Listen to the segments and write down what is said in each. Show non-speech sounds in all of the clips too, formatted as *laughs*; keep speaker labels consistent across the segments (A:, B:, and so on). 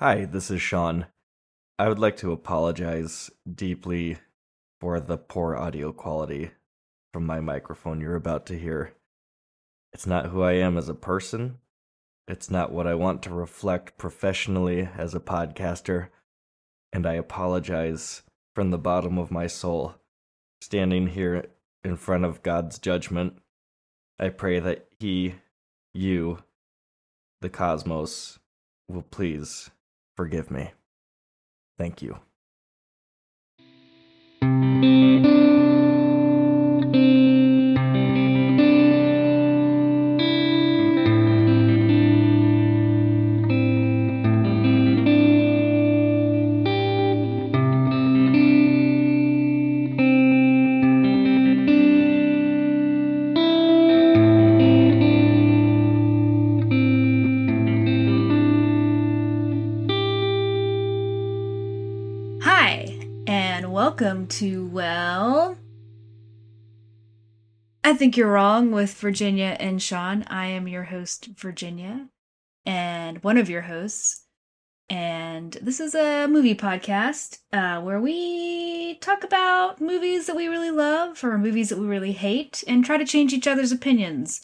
A: Hi, this is Sean. I would like to apologize deeply for the poor audio quality from my microphone you're about to hear. It's not who I am as a person. It's not what I want to reflect professionally as a podcaster. And I apologize from the bottom of my soul. Standing here in front of God's judgment, I pray that He, you, the cosmos, will please forgive me. Thank you.
B: Think you're wrong with Virginia and Sean. I am your host, Virginia, and one of your hosts. And this is a movie podcast uh, where we talk about movies that we really love or movies that we really hate and try to change each other's opinions.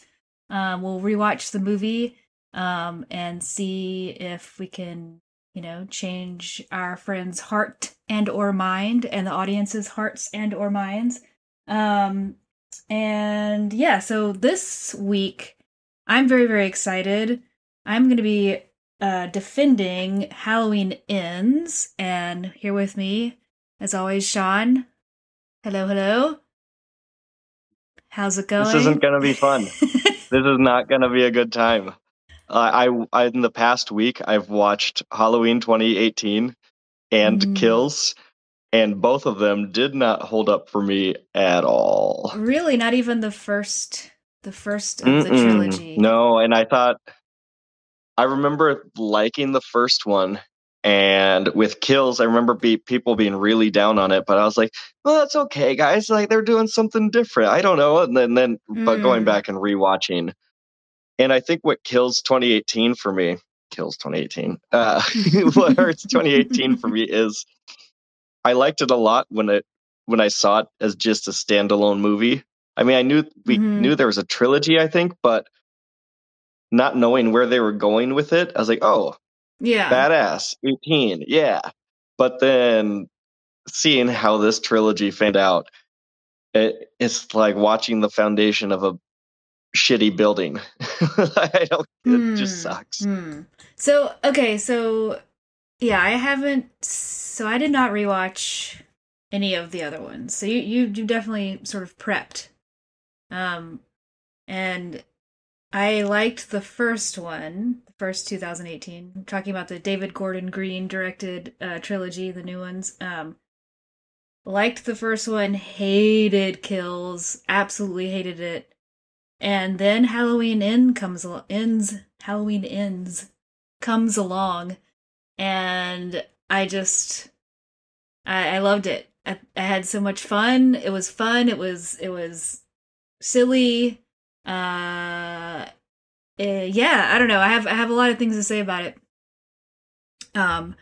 B: Um, we'll rewatch the movie um, and see if we can you know change our friends heart and or mind and the audience's hearts and or minds um and yeah so this week i'm very very excited i'm going to be uh defending halloween ends and here with me as always sean hello hello how's it going
C: This isn't going to be fun. *laughs* this is not going to be a good time. Uh, I, I in the past week I've watched Halloween 2018 and
B: Mm.
C: Kills, and both of them did not hold up for me at all.
B: really not even the first the first of the
C: Mm-mm.
B: trilogy
C: No, and I thought I remember liking the first one, and with Kills, I remember be, people being really down on it, but I was like, "Well, that's okay, guys. Like they're doing something different. I don't know." And then, then but going
B: Mm.
C: back and rewatching, and I think what kills 2018 for me, kills 2018. Uh, *laughs* what hurts 2018 for me is I liked it a lot when it when I saw it as just a standalone movie. I mean, I knew we
B: Mhm.
C: knew there was a trilogy, I think, but not knowing where they were going with it, I was like, "Oh,
B: yeah
C: badass, 18, yeah." But then seeing how this trilogy fanned out, it, it's like watching the foundation of a shitty building. *laughs* I don't. It just
B: Hmm,
C: sucks.
B: hmm. So okay, so yeah, I haven't. So I did not rewatch any of the other ones. So you you you definitely sort of prepped, um, and I liked the first one, the first 2018. I'm talking about the David Gordon Green directed uh, trilogy, the new ones. Um, liked the first one, hated Kills, absolutely hated it. And then Halloween End comes ends. Halloween ends comes along, and I just I, I loved it. I, I had so much fun. It was fun. It was it was silly. Uh, eh, yeah. I don't know. I have I have a lot of things to say about it. Um,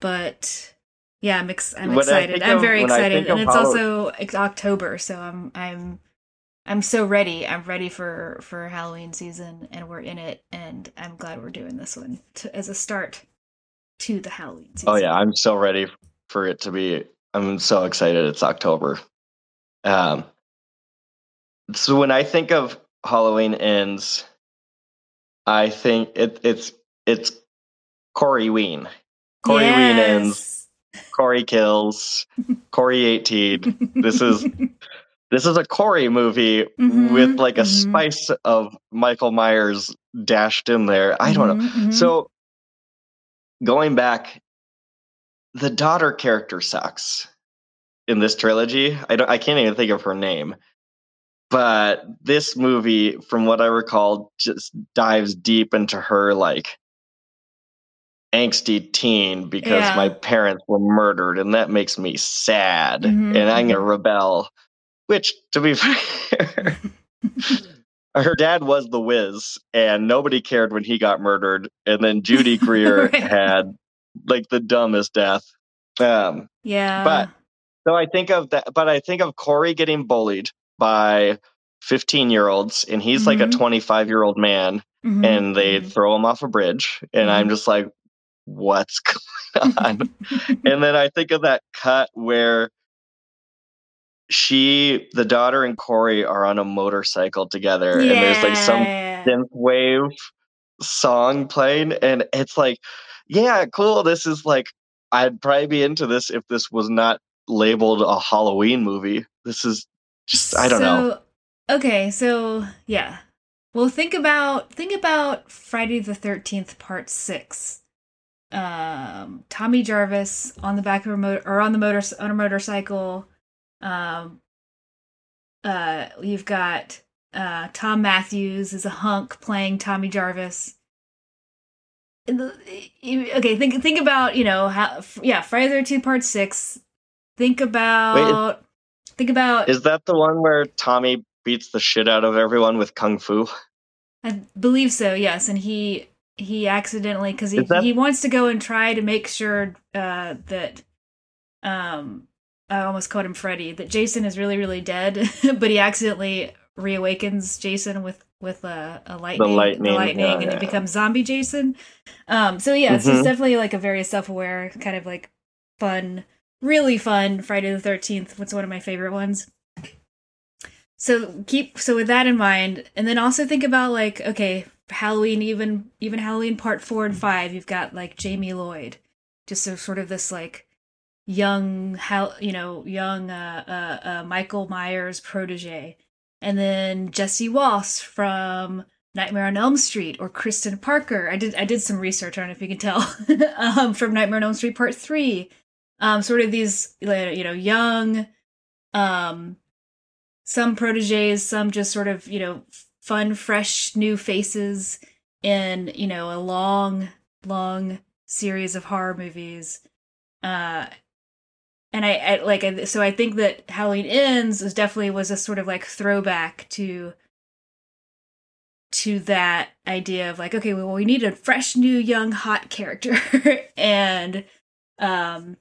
B: but yeah, I'm ex- I'm
C: When
B: excited. I'm
C: of-
B: very excited, and it's
C: Hallow-
B: also it's October, so I'm I'm I'm so ready. I'm ready for for Halloween season, and we're in it, and I'm glad we're doing this one to, as a start to the Halloween season.
C: Oh yeah, I'm so ready for it to be. I'm so excited. It's October. Um, so when I think of Halloween ends, I think it, it's it's Corey Ween. Corey Ween ends. Corey kills. *laughs* Corey 18. This is *laughs* this is a Corey movie
B: Mhm,
C: with like a
B: mhm.
C: spice of Michael Myers dashed in there. I don't know.
B: Mhm, mhm.
C: So going back, the daughter character sucks in this trilogy. I don't I can't even think of her name. But this movie, from what I recall, just dives deep into her like angsty teen because
B: Yeah.
C: my parents were murdered and that makes me sad
B: Mhm,
C: and I'm gonna rebel. Which to be *laughs* fair *laughs* her dad was the whiz and nobody cared when he got murdered and then judy *laughs* greer
B: Right.
C: had like the dumbest death. Um,
B: Yeah.
C: But- so I think of that, but I think of Corey getting bullied by 15 year olds, and he's like a
B: Mhm.
C: 25 year old man,
B: Mhm,
C: and they
B: mhm.
C: throw him off a bridge, and I'm just like, what's *laughs* going on? *laughs* and then I think of that cut where she, the daughter, and Corey are on a motorcycle together, and there's like some
B: Yeah.
C: synth wave song playing, and it's like, yeah, cool. This is like, I'd probably be into this if this was not labeled a Halloween movie. This is just, I don't know.
B: Okay, so yeah. Well, think about think about Friday the Thirteenth Part Six. Um, Tommy Jarvis on the back of a motor or on the motor on a motorcycle. Um, uh, you've got uh Thom Mathews is a hunk playing Tommy Jarvis. The- Okay, think think about you know how yeah Friday the Thirteenth Part Six. Think about think about
C: Is that the one where Tommy beats the shit out of everyone with kung fu?
B: I believe so, yes. And he he accidentally because he
C: that-
B: he wants to go and try to make sure uh, that um I almost called him Freddy that Jason is really really dead, *laughs* but he accidentally reawakens Jason with with a, a lightning,
C: lightning,
B: lightning,
C: yeah,
B: and
C: yeah.
B: he becomes zombie Jason. Um, so yeah, so
C: Mhm.
B: it's definitely like a very self aware kind of like fun, really fun Friday the Thirteenth. What's one of my favorite ones so keep so with that in mind and then also think about like okay halloween even even halloween part four and five you've got like jamie lloyd just so sort of this like young how you know young uh, uh uh michael myers protege. And then jesse walsh from nightmare on elm street or kristen parker. I did i did some research. I don't know if you can tell. *laughs* Um from nightmare on elm street part three. Um sort of these you know young um some proteges, some just sort of, you know, fun, fresh new faces in, you know, a long, long series of horror movies. Uh and I, I like I- so I think that Halloween Ends was definitely was a sort of like throwback to to that idea of like okay well we need a fresh new young hot character. *laughs* And um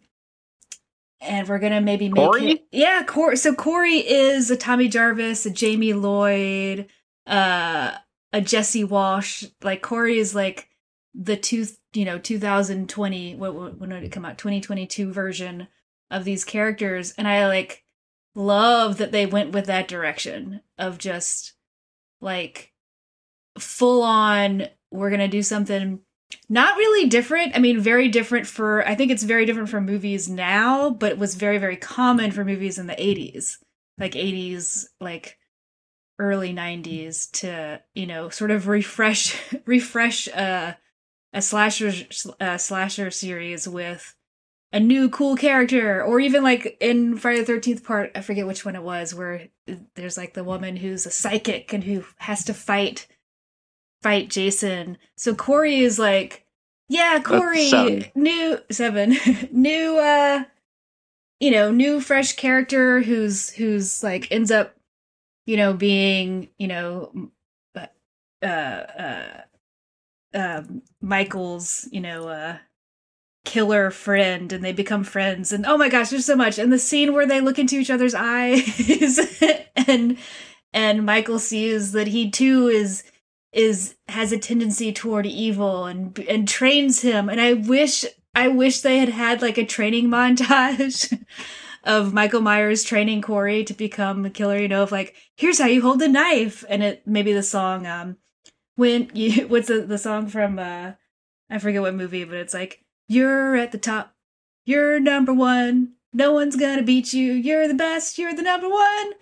B: and we're gonna maybe make
C: Corey?
B: it yeah Cor- so corey is a tommy jarvis a jamie lloyd uh a jesse walsh. Like corey is like the two you know 2020 what, what when did it come out? 2022 version of these characters and i like love that they went with that direction of just like full on we're gonna do something not really different i mean very different for i think it's very different for movies now but was very very common for movies in the 80s like 80s like early 90s to you know sort of refresh *laughs* refresh uh, a slasher uh, slasher series with a new cool character or even like in friday the 13th part i forget which one it was where there's like the woman who's a psychic and who has to fight fight Jason. So Corey is like, yeah, Corey,
C: seven.
B: new seven, *laughs* new, uh, you know, new fresh character who's who's like ends up, you know, being you know, uh, uh, um, Michael's, you know, uh, killer friend, and they become friends, and oh my gosh, there's so much. And the scene where they look into each other's *laughs* eyes, and and Michael sees that he too is is has a tendency toward evil and and trains him and i wish i wish they had had like a training *laughs* montage of michael myers training corey to become a killer you know of like here's how you hold the knife and it maybe the song um when you *laughs* what's the, the song from uh i forget what movie but it's like you're at the top you're number one no one's gonna beat you you're the best you're the number one *laughs*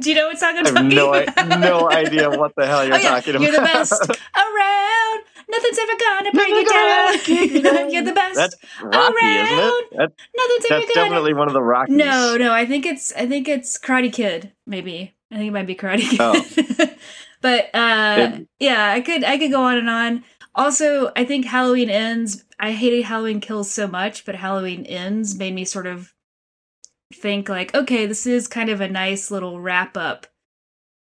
B: do you know what song i'm talking
C: no,
B: about
C: I, no idea what the hell *laughs* you're
B: Oh, yeah.
C: talking about.
B: You're the best *laughs* around. Nothing's ever gonna bring you
C: Nothing's gonna you
B: down. You're the best.
C: That's Rocky, isn't it? That,
B: Nothing's ever
C: that's
B: gonna.
C: definitely one of the Rockies.
B: No, no. I think it's. I think it's Karate Kid. Maybe. I think it might be Karate Kid.
C: Oh.
B: but uh,
C: It-
B: yeah, I could. I could go on and on. Also, I think Halloween ends. I hated Halloween Kills so much, but Halloween ends made me sort of think like, okay, this is kind of a nice little wrap up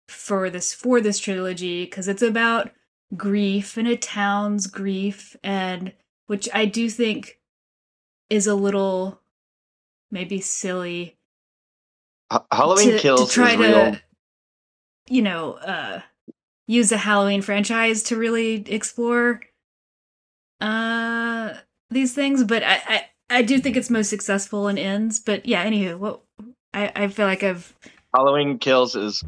B: for this for this trilogy because it's about grief and a town's grief and which I do think is a little maybe silly
C: Ha- Halloween
B: to,
C: Kills
B: to try
C: is real.
B: to you know uh use a halloween franchise to really explore uh these things but i i, I do think it's most successful in ends but yeah anywho what i i feel like i've
C: Halloween Kills is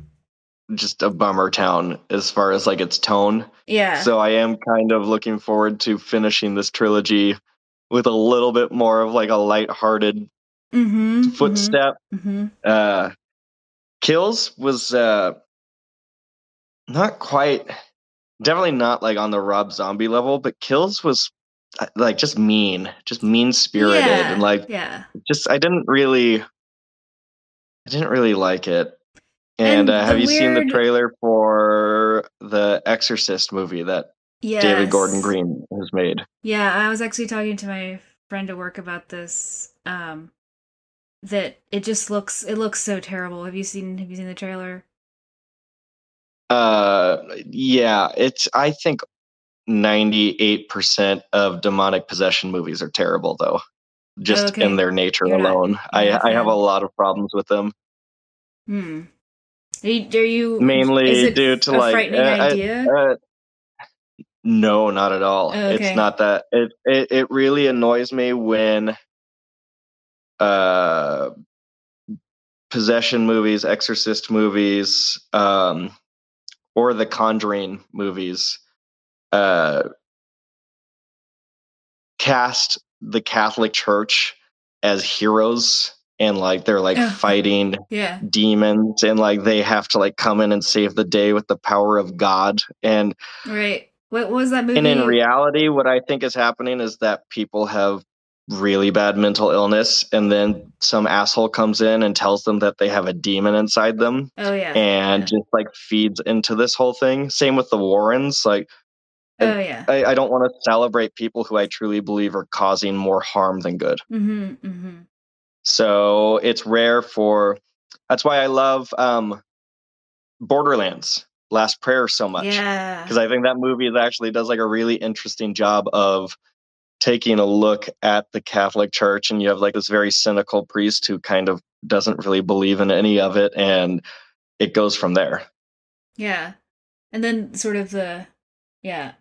C: just a bummer town as far as like its tone.
B: yeah
C: So I am kind of looking forward to finishing this trilogy with a little bit more of like a lighthearted
B: mm-hmm,
C: footstep.
B: mm-hmm.
C: Uh Kills was uh not quite definitely not like on the Rob Zombie level, but Kills was uh, like just mean, just mean spirited
B: yeah,
C: and like
B: yeah
C: just I didn't really I didn't really like it.
B: And
C: And, uh, have
B: the
C: you seen the trailer for the Exorcist movie that David Gordon Green has made?
B: Yeah, I was actually talking to my friend at work about this. Um, that it just looks it looks so terrible. Have you seen Have you seen the trailer?
C: Uh yeah, it's I think 98% of demonic possession movies are terrible though. Just
B: Okay.
C: in their nature
B: You're not-
C: alone. I
B: not
C: have a lot of problems with them.
B: Hmm. Are you, are you
C: Mainly due to
B: a
C: like
B: frightening
C: uh, I-
B: idea?
C: Uh, no, not at all.
B: Oh, okay.
C: It's not that. It, it it really annoys me when uh possession movies, exorcist movies, um or the conjuring movies uh cast the Catholic Church as heroes and like they're like fighting
B: yeah.
C: demons and like they have to like come in and save the day with the power of God and
B: Right. What was that movie?
C: and in reality what I think is happening is that people have really bad mental illness and then some asshole comes in and tells them that they have a demon inside them
B: oh yeah.
C: and
B: yeah.
C: just like feeds into this whole thing same with the Warrens like
B: oh yeah.
C: I, I don't want to celebrate people who I truly believe are causing more harm than good
B: Mm-hmm. Mm-hmm.
C: So it's rare for. That's why I love um, Borderlands Last Prayer so much
B: Yeah.
C: because I think that movie actually does like a really interesting job of taking a look at the Catholic Church, and you have like this very cynical priest who kind of doesn't really believe in any of it, and it goes from there.
B: Yeah. And then sort of the yeah,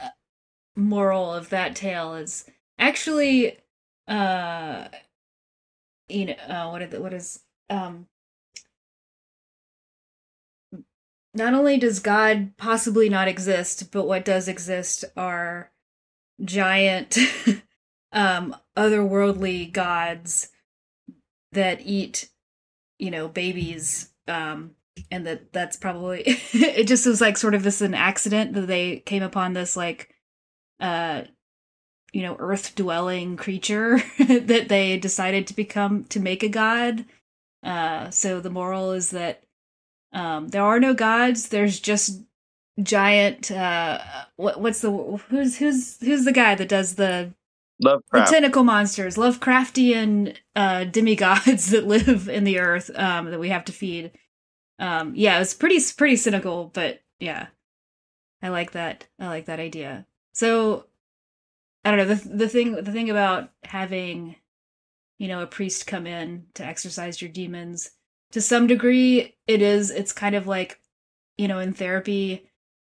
B: uh, moral of that tale is actually uh you know, uh what is what is um not only does God possibly not exist, but what does exist are giant *laughs* um otherworldly gods that eat you know babies um and that that's probably *laughs* it just was like sort of this an accident that they came upon this like uh you know earth dwelling creature *laughs* that they decided to become to make a god. Uh so the moral is that um there are no gods there's just giant uh what what's the who's who's who's the guy that does the the
C: Lovecraft.
B: tentacle monsters, Lovecraftian uh, demigods that live in the earth um, that we have to feed. Um, yeah, it's pretty pretty cynical, but yeah, I like that. I like that idea. So I don't know the the thing the thing about having you know a priest come in to exorcise your demons to some degree it is it's kind of like you know in therapy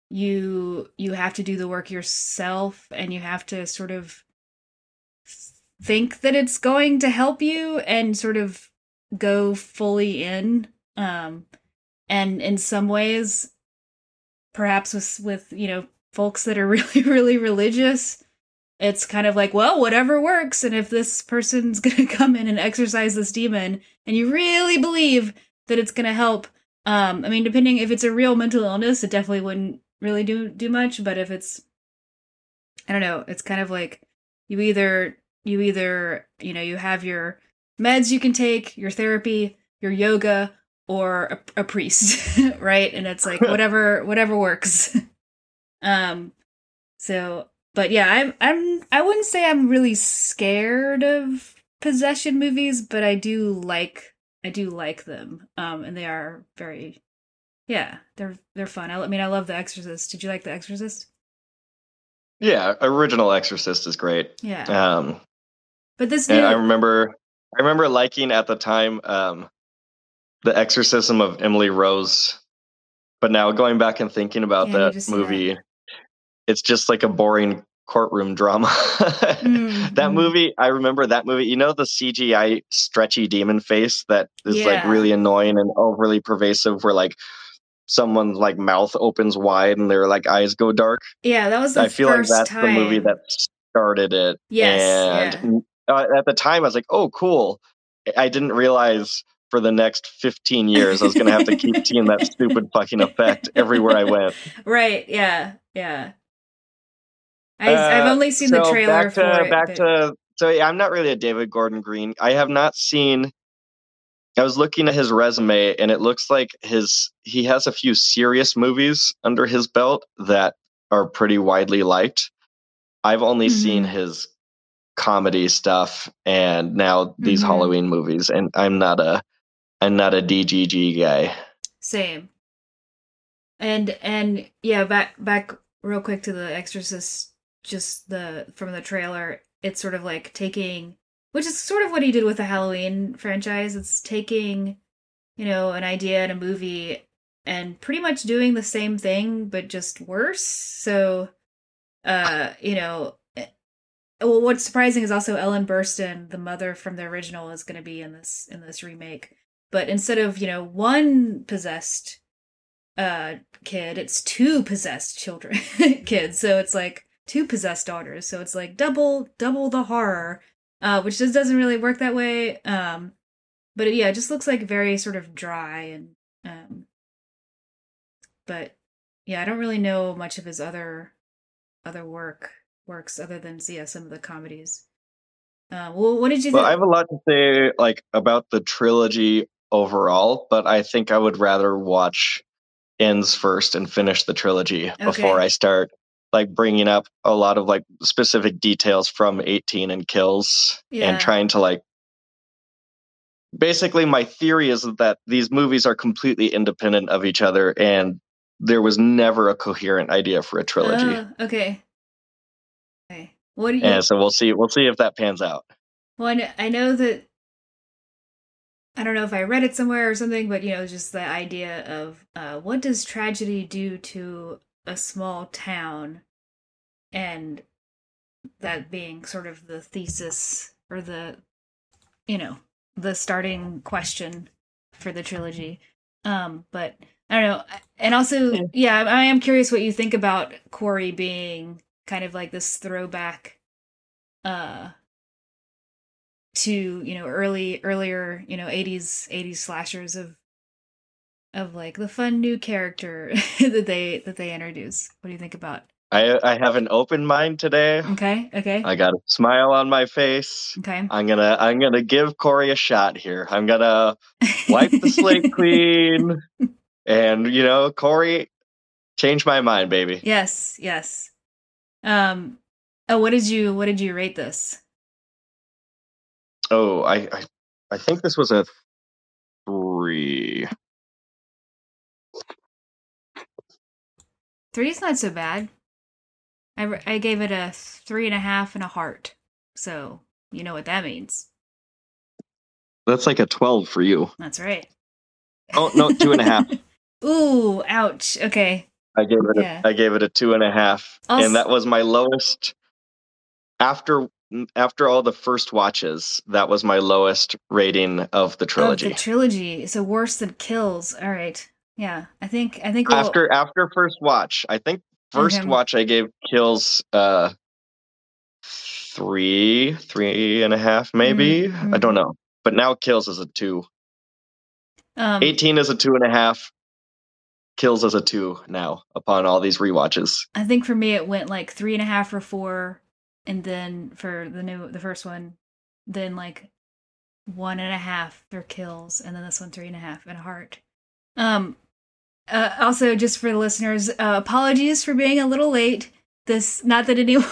B: you you have to do the work yourself and you have to sort of think that it's going to help you and sort of go fully in um and in some ways perhaps with with you know folks that are *laughs* really really religious it's kind of like well whatever works. And if this person's *laughs* going to come in and exorcise this demon and you really believe that it's going to help um i mean depending if it's a real mental illness it definitely wouldn't really do do much but if it's i don't know it's kind of like you either you either you know you have your meds you can take your therapy your yoga or a, a priest *laughs* right? And it's like *laughs* whatever whatever works. *laughs* Um so but yeah i'm i'm i wouldn't say i'm really scared of possession movies but i do like i do like them. Um and they are very yeah they're they're fun i, I mean i love the exorcist did you like the exorcist
C: Yeah, original Exorcist is great.
B: Yeah,
C: Um,
B: but this new,
C: I remember, I remember liking at the time um, the Exorcism of Emily Rose, but now going back and thinking about
B: Yeah, I need to
C: that
B: see that.
C: movie, it's just like a boring courtroom drama.
B: Mm, *laughs*
C: that movie, I remember that movie. You know the CGI stretchy demon face that is like really annoying and overly pervasive, where like someone's like mouth opens wide and their like eyes go dark.
B: yeah, that was the
C: I feel like that's
B: time.
C: the movie that started it.
B: Yes,
C: and uh, at the time, I was like, "Oh, cool." I didn't realize for the next 15 years I was going to have to keep seeing that *laughs* stupid fucking effect everywhere I went.
B: right? Yeah, yeah. I, I've
C: Uh,
B: only seen the trailer
C: back to,
B: it.
C: Back
B: but-
C: to so yeah, I'm not really a David Gordon Green. I have not seen. I was looking at his resume, and it looks like his he has a few serious movies under his belt that are pretty widely liked. I've only seen
B: Mhm.
C: his comedy stuff, and now these
B: Mhm.
C: Halloween movies, and I'm not a I'm not a DGG guy.
B: Same. And and yeah, back back real quick to the Exorcist, just the from the trailer. It's sort of like taking, which is sort of what he did with the Halloween franchise. It's taking, you know, an idea in a movie and pretty much doing the same thing but just worse. So, uh, you know. eh, Well, what's surprising is also Ellen Burstyn, the mother from the original, is going to be in this in this remake but instead of you know one possessed uh kid it's two possessed children *laughs* kids so it's like two possessed daughters so it's like double double the horror uh which just doesn't really work that way um but yeah it just looks like very sort of dry and um but yeah i don't really know much of his other other work works other than yeah some of the comedies. Uh well what did you
C: Well,
B: think
C: I have a lot to say like about the trilogy overall, but I think I would rather watch ends first and finish the trilogy before I start like bringing up a lot of like specific details from 18 and kills
B: Yeah.
C: and trying to like basically my theory is that these movies are completely independent of each other and there was never a coherent idea for a trilogy.
B: Oh, okay. Okay. What do you?
C: and so we'll see we'll see if that pans out.
B: Well, I I know that. I don't know if I read it somewhere or something, but you know, just the idea of uh, what does tragedy do to a small town, and that being sort of the thesis or the, you know, the starting question for the trilogy. Um, but I don't know, and also,
C: Yeah.
B: yeah, I am curious what you think about Corey being kind of like this throwback, uh, to you know early earlier you know 80s 80s slashers of of like the fun new character *laughs* that they that they introduce what do you think about
C: I I have an open mind today.
B: okay okay
C: I got a smile on my face.
B: okay
C: I'm gonna I'm gonna give Corey a shot here. I'm gonna *laughs* wipe the slate clean, and you know, Corey, change my mind, baby.
B: yes yes um oh what did you what did you rate this
C: Oh, I, I I think this was a three.
B: three is not so bad i i gave it a three and a half and a heart so you know what that means
C: That's like a twelve for you.
B: that's right
C: Oh no, two and a half. *laughs*
B: ooh ouch okay
C: I gave it.
B: Yeah.
C: A, I gave it a two and a half,
B: Also-
C: and that was my lowest. After after all the first watches, that was my lowest rating of the trilogy.
B: The trilogy. So worse than kills. All right. Yeah. I think I think we'll,
C: after after first watch i think first
B: Okay.
C: watch i gave kills uh three three and a half maybe?
B: Mhm,
C: i don't know but now kills is a two.
B: Um
C: 18 is a two and a half. Kills as a two now upon all these rewatches.
B: I think for me it went like three and a half or four, and then for the new the first one, then like one and a half for kills, and then this one three and a half and a heart. Um uh, also just for the listeners, uh, apologies for being a little late. This not that *laughs* anyone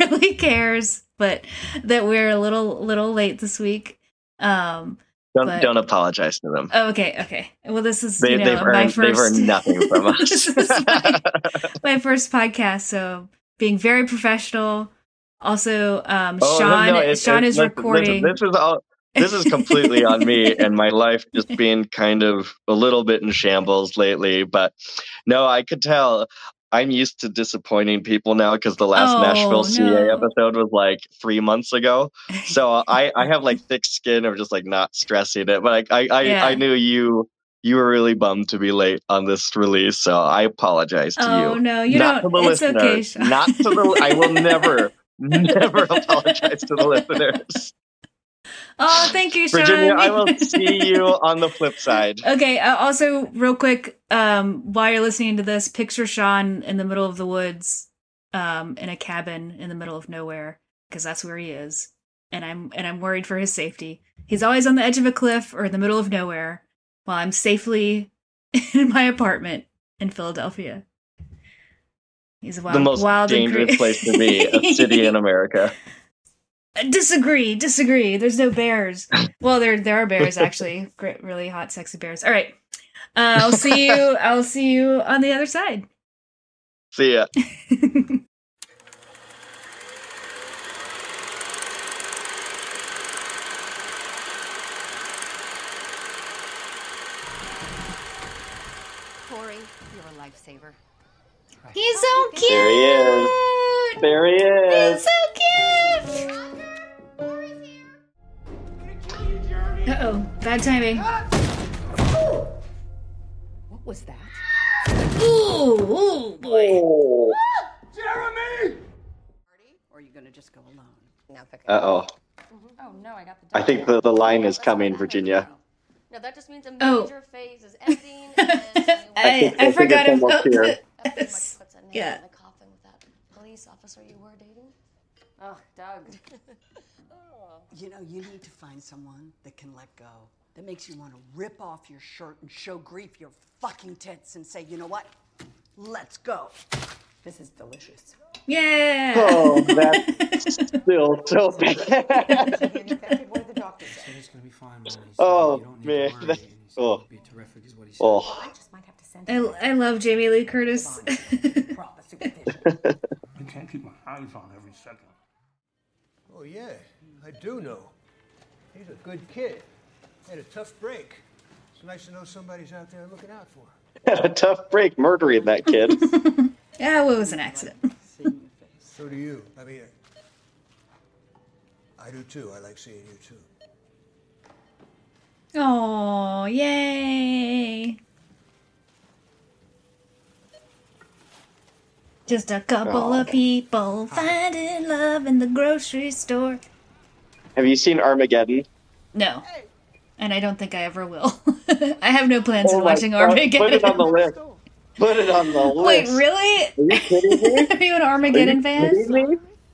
B: really cares, but that we're a little little late this week. Um
C: don't
B: But-
C: don't apologize to them
B: oh, okay, okay. Well this is
C: they,
B: you know
C: they've,
B: my 1st
C: they've earned nothing from *laughs* us
B: This is my- *laughs* my first podcast, so being very professional. Also, um,
C: Oh, no,
B: Sean
C: no, it-
B: Sean
C: it-
B: is
C: listen,
B: recording.
C: Listen, this is all. This is completely on me *laughs* and my life just being kind of a little bit in shambles lately. But no, I could tell. I'm used to disappointing people now because the last
B: Oh,
C: Nashville CA
B: no.
C: episode was like three months ago. So I, I have like thick skin of just like not stressing it. But I, I, I,
B: Yeah.
C: I knew you. You were really bummed to be late on this release, so I apologize to
B: oh
C: you.
B: no, you
C: not
B: don't.
C: to the
B: It's okay.
C: listeners.
B: Sean.
C: Not to the. I will *laughs* never, *laughs* never apologize to the listeners.
B: Oh, thank you, Sean.
C: Virginia, I will *laughs* see you on the flip side.
B: Okay. Uh, also, real quick, um, while you're listening to this, picture Sean in the middle of the woods, um, in a cabin in the middle of nowhere, because that's where he is, and I'm and I'm worried for his safety. He's always on the edge of a cliff or in the middle of nowhere, while I'm safely *laughs* in my apartment in Philadelphia. He's a wild,
C: the most
B: wild and
C: dangerous place to be, a city in *laughs* America.
B: Disagree, disagree. There's no bears. *laughs* Well, there there are bears actually, great, really hot, sexy bears. All right, uh, I'll see you. *laughs* I'll see you on the other side.
C: See ya. *laughs*
D: Corey, you're a lifesaver.
B: He's so cute.
C: There he is. There he
B: He's
C: is.
B: so cute. Uh oh, bad timing.
D: What was that?
B: Ooh, ooh boy.
C: Oh.
D: Or are you gonna just go alone? Now pick
C: Uh oh.
E: Oh no, I got the.
C: I think the, the line is coming, Virginia.
E: No, that just means a
B: Oh.
E: major phase is ending. *laughs* And
B: I,
C: I think- I
B: I
C: think
B: forgot
C: it's almost
B: about
C: here.
B: the-
E: That pretty much puts a nail
B: Yeah.
E: in the coffin with that police officer you were dating.
D: Oh, Doug. *laughs* you know, you need to find someone that can let go. That makes you want to rip off your shirt and show grief your fucking tits and say, you know what? Let's go. This is delicious.
B: Yeah.
C: Oh, that's *laughs* still so bad.
D: what did the doctor say?
F: He's gonna be fine, man. He said,
C: Oh,
F: "You don't need to
C: man,
F: worry,"
C: that-
F: and he said,
C: oh.
F: Be terrific," is what he said.
C: Oh,
D: I just might have to send
B: I, I love Jamie Lee Curtis. *laughs*
D: proper supervision. *laughs*
F: I can't keep my eyes on every second.
G: Oh, yeah, I do know. He's a good kid. Had a tough break. It's nice to know somebody's out there looking out for him. *laughs*
C: had a tough break murdering that kid. *laughs*
B: yeah, well, it was an accident.
D: Seeing your face.
G: So do you. I mean, I do too. I like seeing you too.
B: Oh, yay. Just a couple oh. of people finding love in the grocery store.
C: Have you seen Armageddon?
B: No. And I don't think I ever will. *laughs* I have no plans
C: Oh
B: of watching
C: God,
B: Armageddon.
C: Put it on the list. Put it on the *laughs* list.
B: Wait, really?
C: Are you kidding me? *laughs*
B: Are you an Armageddon
C: Are
B: fan?
C: you kidding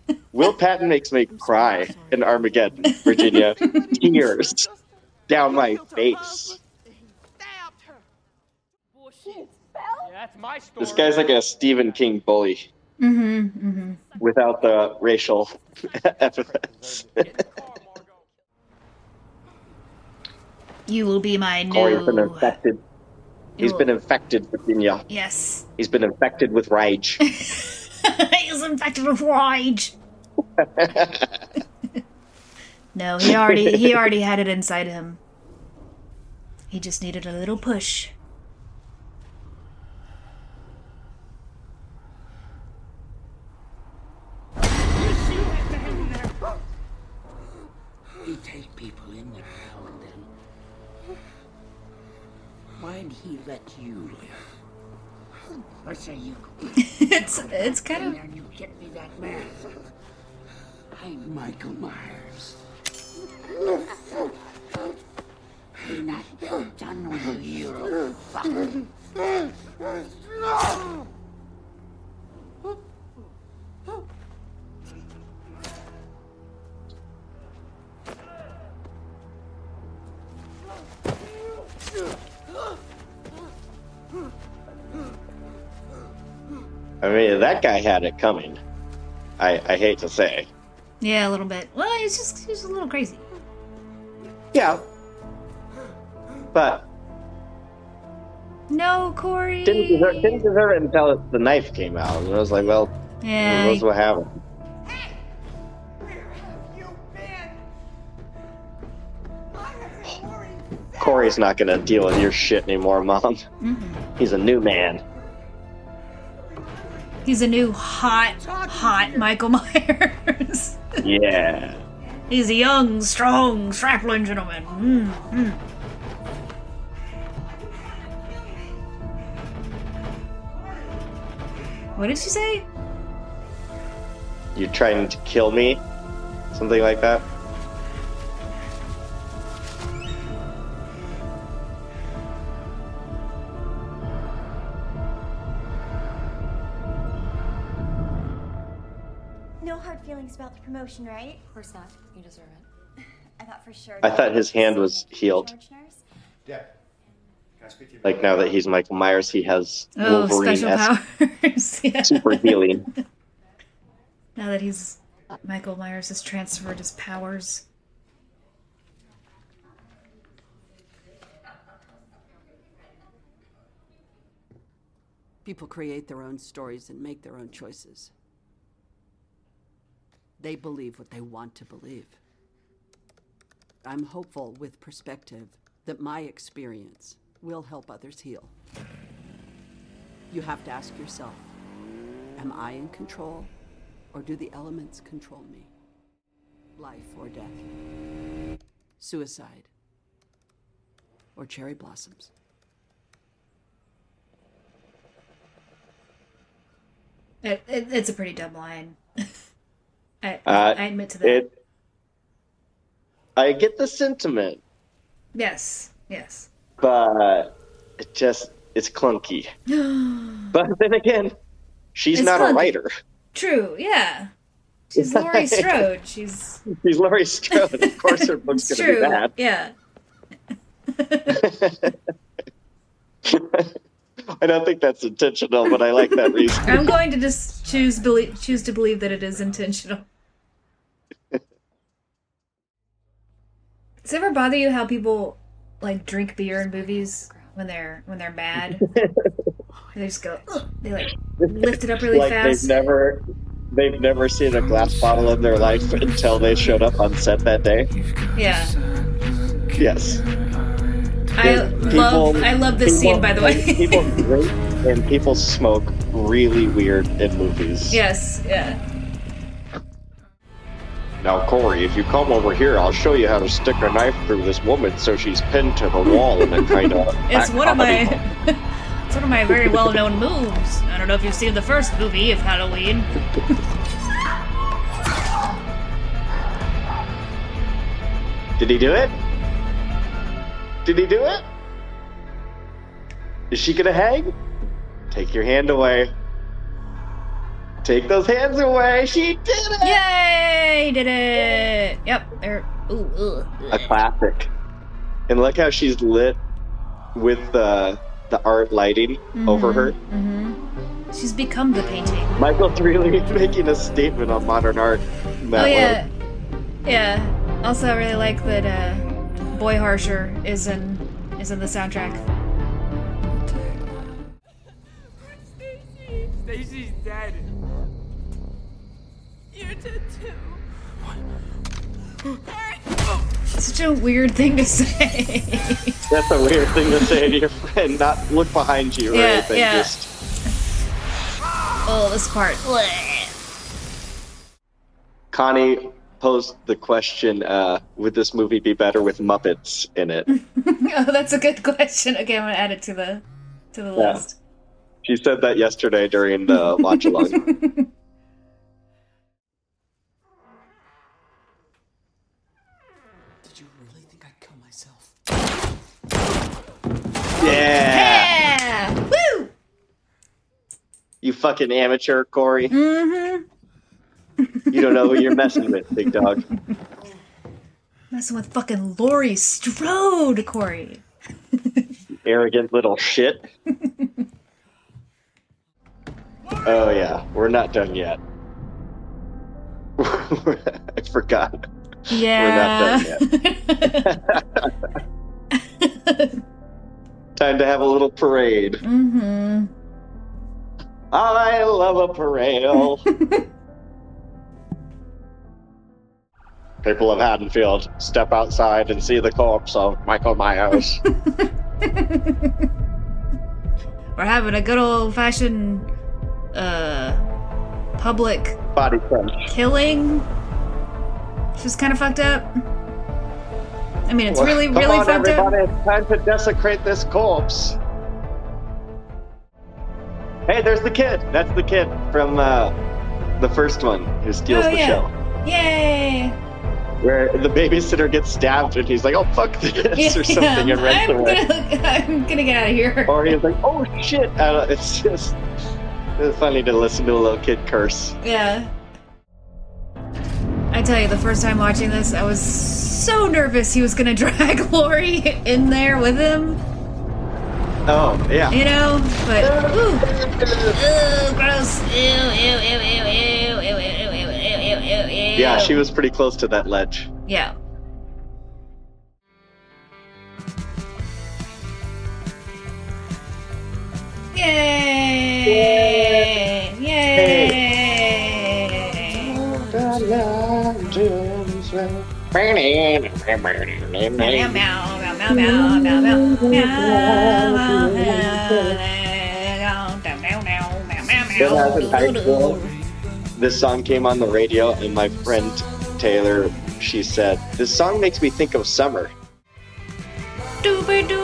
C: me? Will Patton makes me cry in Armageddon, Virginia. Tears down my face. This guy's like a Stephen King bully
B: Mm-hmm. Mm-hmm.
C: without the racial epithets.
B: You will be my
C: Corey's been
B: new.
C: infected. He's been infected, Virginia.
B: Yes.
C: He's been infected with rage. *laughs*
B: He's infected with rage. *laughs* no, he already he already had it inside him. He just needed a little push.
H: You *gasps* take Why'd he let you live? I say you *laughs*
B: it's it's kind of
H: and you get me that mask. I'm Michael Myers. I'm not done with you, you fucker.
C: I mean, that guy had it coming. I, I hate to say.
B: yeah, a little bit. Well, he's just he's a little crazy.
C: Yeah. But
B: No, Corey.
C: didn't deserve, didn't deserve it until the knife came out. And I was like, well,
B: Yeah.
C: Who knows what happened? Corey's not gonna deal with your shit anymore, Mom. Mm-hmm. He's a new man.
B: He's a new hot, hot Michael Myers.
C: Yeah.
B: He's a young, strong, strapping gentleman. Mm, mm. What did she say?
C: You're trying to kill me? Something like that?
I: Promotion, right?
E: Of course not. You deserve it. *laughs*
I: I thought for sure.
C: I thought his hand was healed.
F: Yeah. Can I speak to you?
C: Like now that he's Michael Myers, he has
B: Oh,
C: Wolverine
B: special powers. *laughs* yeah.
C: super healing.
B: Now that he's Michael Myers has transferred his powers.
D: People create their own stories and make their own choices. They believe what they want to believe. I'm hopeful with perspective that my experience will help others heal. You have to ask yourself Am I in control, or do the elements control me? Life or death? Suicide? Or cherry blossoms?
B: It, it, it's a pretty dumb line. *laughs* I,
C: Uh,
B: I admit to that.
C: It. I get the sentiment,
B: yes, yes.
C: but it just it's clunky. *gasps* But then again, she's
B: It's
C: not
B: clunky.
C: a writer.
B: True, yeah. She's Laurie *laughs* Strode. She's
C: She's Laurie Strode. Of course, her *laughs* book's gonna be bad.
B: Yeah. *laughs*
C: I don't think that's intentional, but I like that reason.
B: I'm going to just choose believe choose to believe that it is intentional. Does it ever bother you how people like drink beer in movies when they're when they're mad? *laughs* they just go "Ugh," they like lift it up really
C: like
B: fast.
C: they've never they've never seen a glass bottle in their life until they showed up on set that day.
B: Yeah.
C: Yes.
B: I
C: People-
B: love I love this
C: people-
B: scene by the way. *laughs*
C: people drink and people smoke really weird in movies.
B: yes, yeah.
C: Now, Corey, if you come over here, I'll show you how to stick a knife through this woman so she's pinned to the wall in a kind of. *laughs*
B: It's one of my *laughs* it's one of my very well known moves. I don't know if you've seen the first movie of Halloween.
C: Did he do it? Did he do it? Is she gonna hang? Take your hand away. Take those hands away. She did it.
B: Yay! Did it! Yep. There. Ooh. Ugh.
C: A classic. And look how she's lit with the the art lighting over her.
B: Mm-hmm. She's become the painting.
C: Michael's really *laughs* making a statement on modern art.
B: oh
C: way.
B: yeah, yeah. Also, I really like that uh, Boy Harsher is in is in the soundtrack.
J: Stacy's dead.
K: You're dead too.
B: Such a weird thing to say.
C: That's a weird thing to say to your friend. Not look behind you or
B: Yeah,
C: anything.
B: yeah.
C: Just
B: oh, this part.
C: Connie posed the question: uh, Would this movie be better with Muppets in it? *laughs*
B: oh, that's a good question. Okay, I'm gonna add it to the to the
C: Yeah.
B: list.
C: She said that yesterday during the *laughs* watch along.
D: Did you really think I'd kill myself?
C: yeah,
B: Yeah! Woo!
C: you fucking amateur, Corey.
B: Mm-hmm.
C: You don't know who you're messing with, big dog.
B: Messing with fucking Laurie Strode, Corey.
C: Arrogant little shit. Oh yeah, we're not done yet. *laughs* I forgot.
B: Yeah.
C: We're not done yet. *laughs* Time to have a little parade.
B: mm-hmm.
C: I love a parade. *laughs* People of Haddonfield, step outside and see the corpse of Michael Myers. *laughs*
B: We're having a good old fashioned uh public
C: Body crunch.
B: killing. Which is kind of fucked up. I mean, it's really,
C: Come
B: really
C: on,
B: fucked
C: everybody.
B: up.
C: It's time to desecrate this corpse. Hey, there's the kid. That's the kid from uh, the first one who steals
B: Oh,
C: the
B: yeah.
C: show.
B: Yay!
C: where the babysitter gets stabbed and he's like, "Oh fuck this" *laughs* yeah, or something, yeah, and runs
B: I'm
C: away.
B: Gonna, *laughs* I'm gonna get out of here.
C: Or he's like, "Oh shit!" It's just it's funny to listen to a little kid curse.
B: Yeah. I tell you, the first time watching this, I was so nervous he was gonna *laughs* drag Lori in there with him.
C: Oh yeah.
B: You know, but ooh, gross, ew, ew, ew, ew, ew.
C: Yeah, she was pretty close to that ledge.
B: Yeah. Yay! Yay! Meow, meow, meow, meow, meow, meow, meow, meow, meow, meow,
C: When I was in high school, this song came on the radio, and my friend Taylor, she said, "This song makes me think of summer."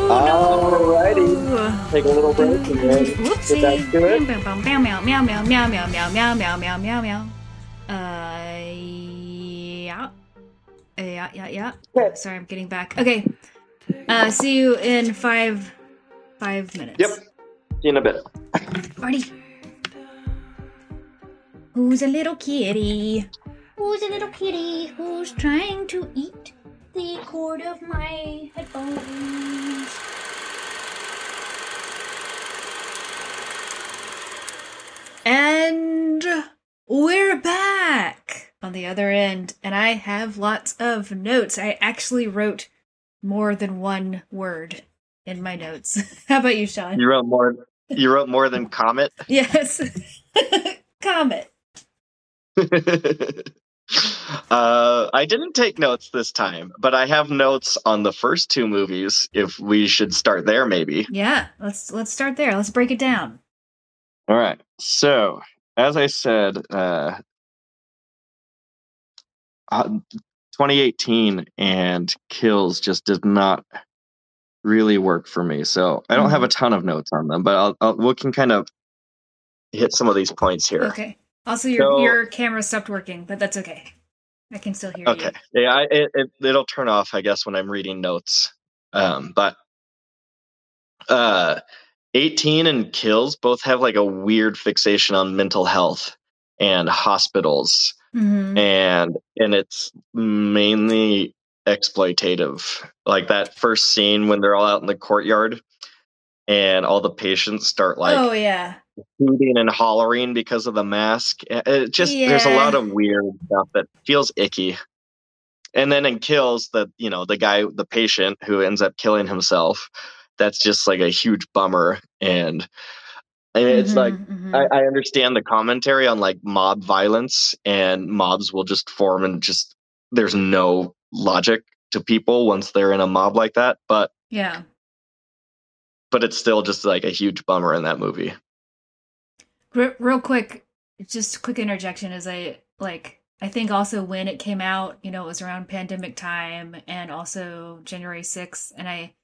C: Alrighty, take a little break and then get
B: Whoopsie.
C: back to it.
B: Meow, meow, meow, meow, meow, meow, meow, meow, meow, meow, meow, meow, meow. Uh, yeah. Yeah, yeah, yeah. Sorry, I'm getting back. Okay. Uh, see you in five, five minutes.
C: Yep. See you in a bit.
B: Marty. Who's a little kitty? Who's a little kitty who's trying to eat the cord of my headphones? And we're back on the other end, and I have lots of notes. I actually wrote more than one word in my notes. *laughs* How about you, Sean?
C: You wrote more. You wrote more than Comet. *laughs*
B: Yes. *laughs* Comet. *laughs*
C: uh, I didn't take notes this time, but I have notes on the first two movies. If we should start there, maybe.
B: Yeah, let's let's start there. Let's break it down.
C: All right. So, as I said, uh, uh, 2018 and Kills just did not really work for me. So, I don't have a ton of notes on them, but I'll, I'll we can kind of hit some of these points here.
B: Okay. Also, your
C: So-
B: your camera stopped working, but that's okay. I can still hear you.
C: Okay. Yeah, I, it, it it'll turn off, I guess, when I'm reading notes. Um, but uh, 18 and Kills both have like a weird fixation on mental health and hospitals,
B: you. hmm
C: and and it's mainly exploitative. Like that first scene when they're all out in the courtyard, and all the patients start like
B: oh yeah.
C: Hooting and hollering because of the mask. It it just there's a lot of weird stuff that feels icky. And then in kills the you know the guy the patient who ends up killing himself. That's just like a huge bummer. And mean, it's
B: Mhm,
C: like
B: mhm.
C: I, I understand the commentary on like mob violence and mobs will just form and just there's no logic to people once they're in a mob like that. But
B: yeah.
C: but it's still just like a huge bummer in that movie.
B: Re- real quick, just quick interjection as I like I think also when it came out, you know, it was around pandemic time and also January 6th and I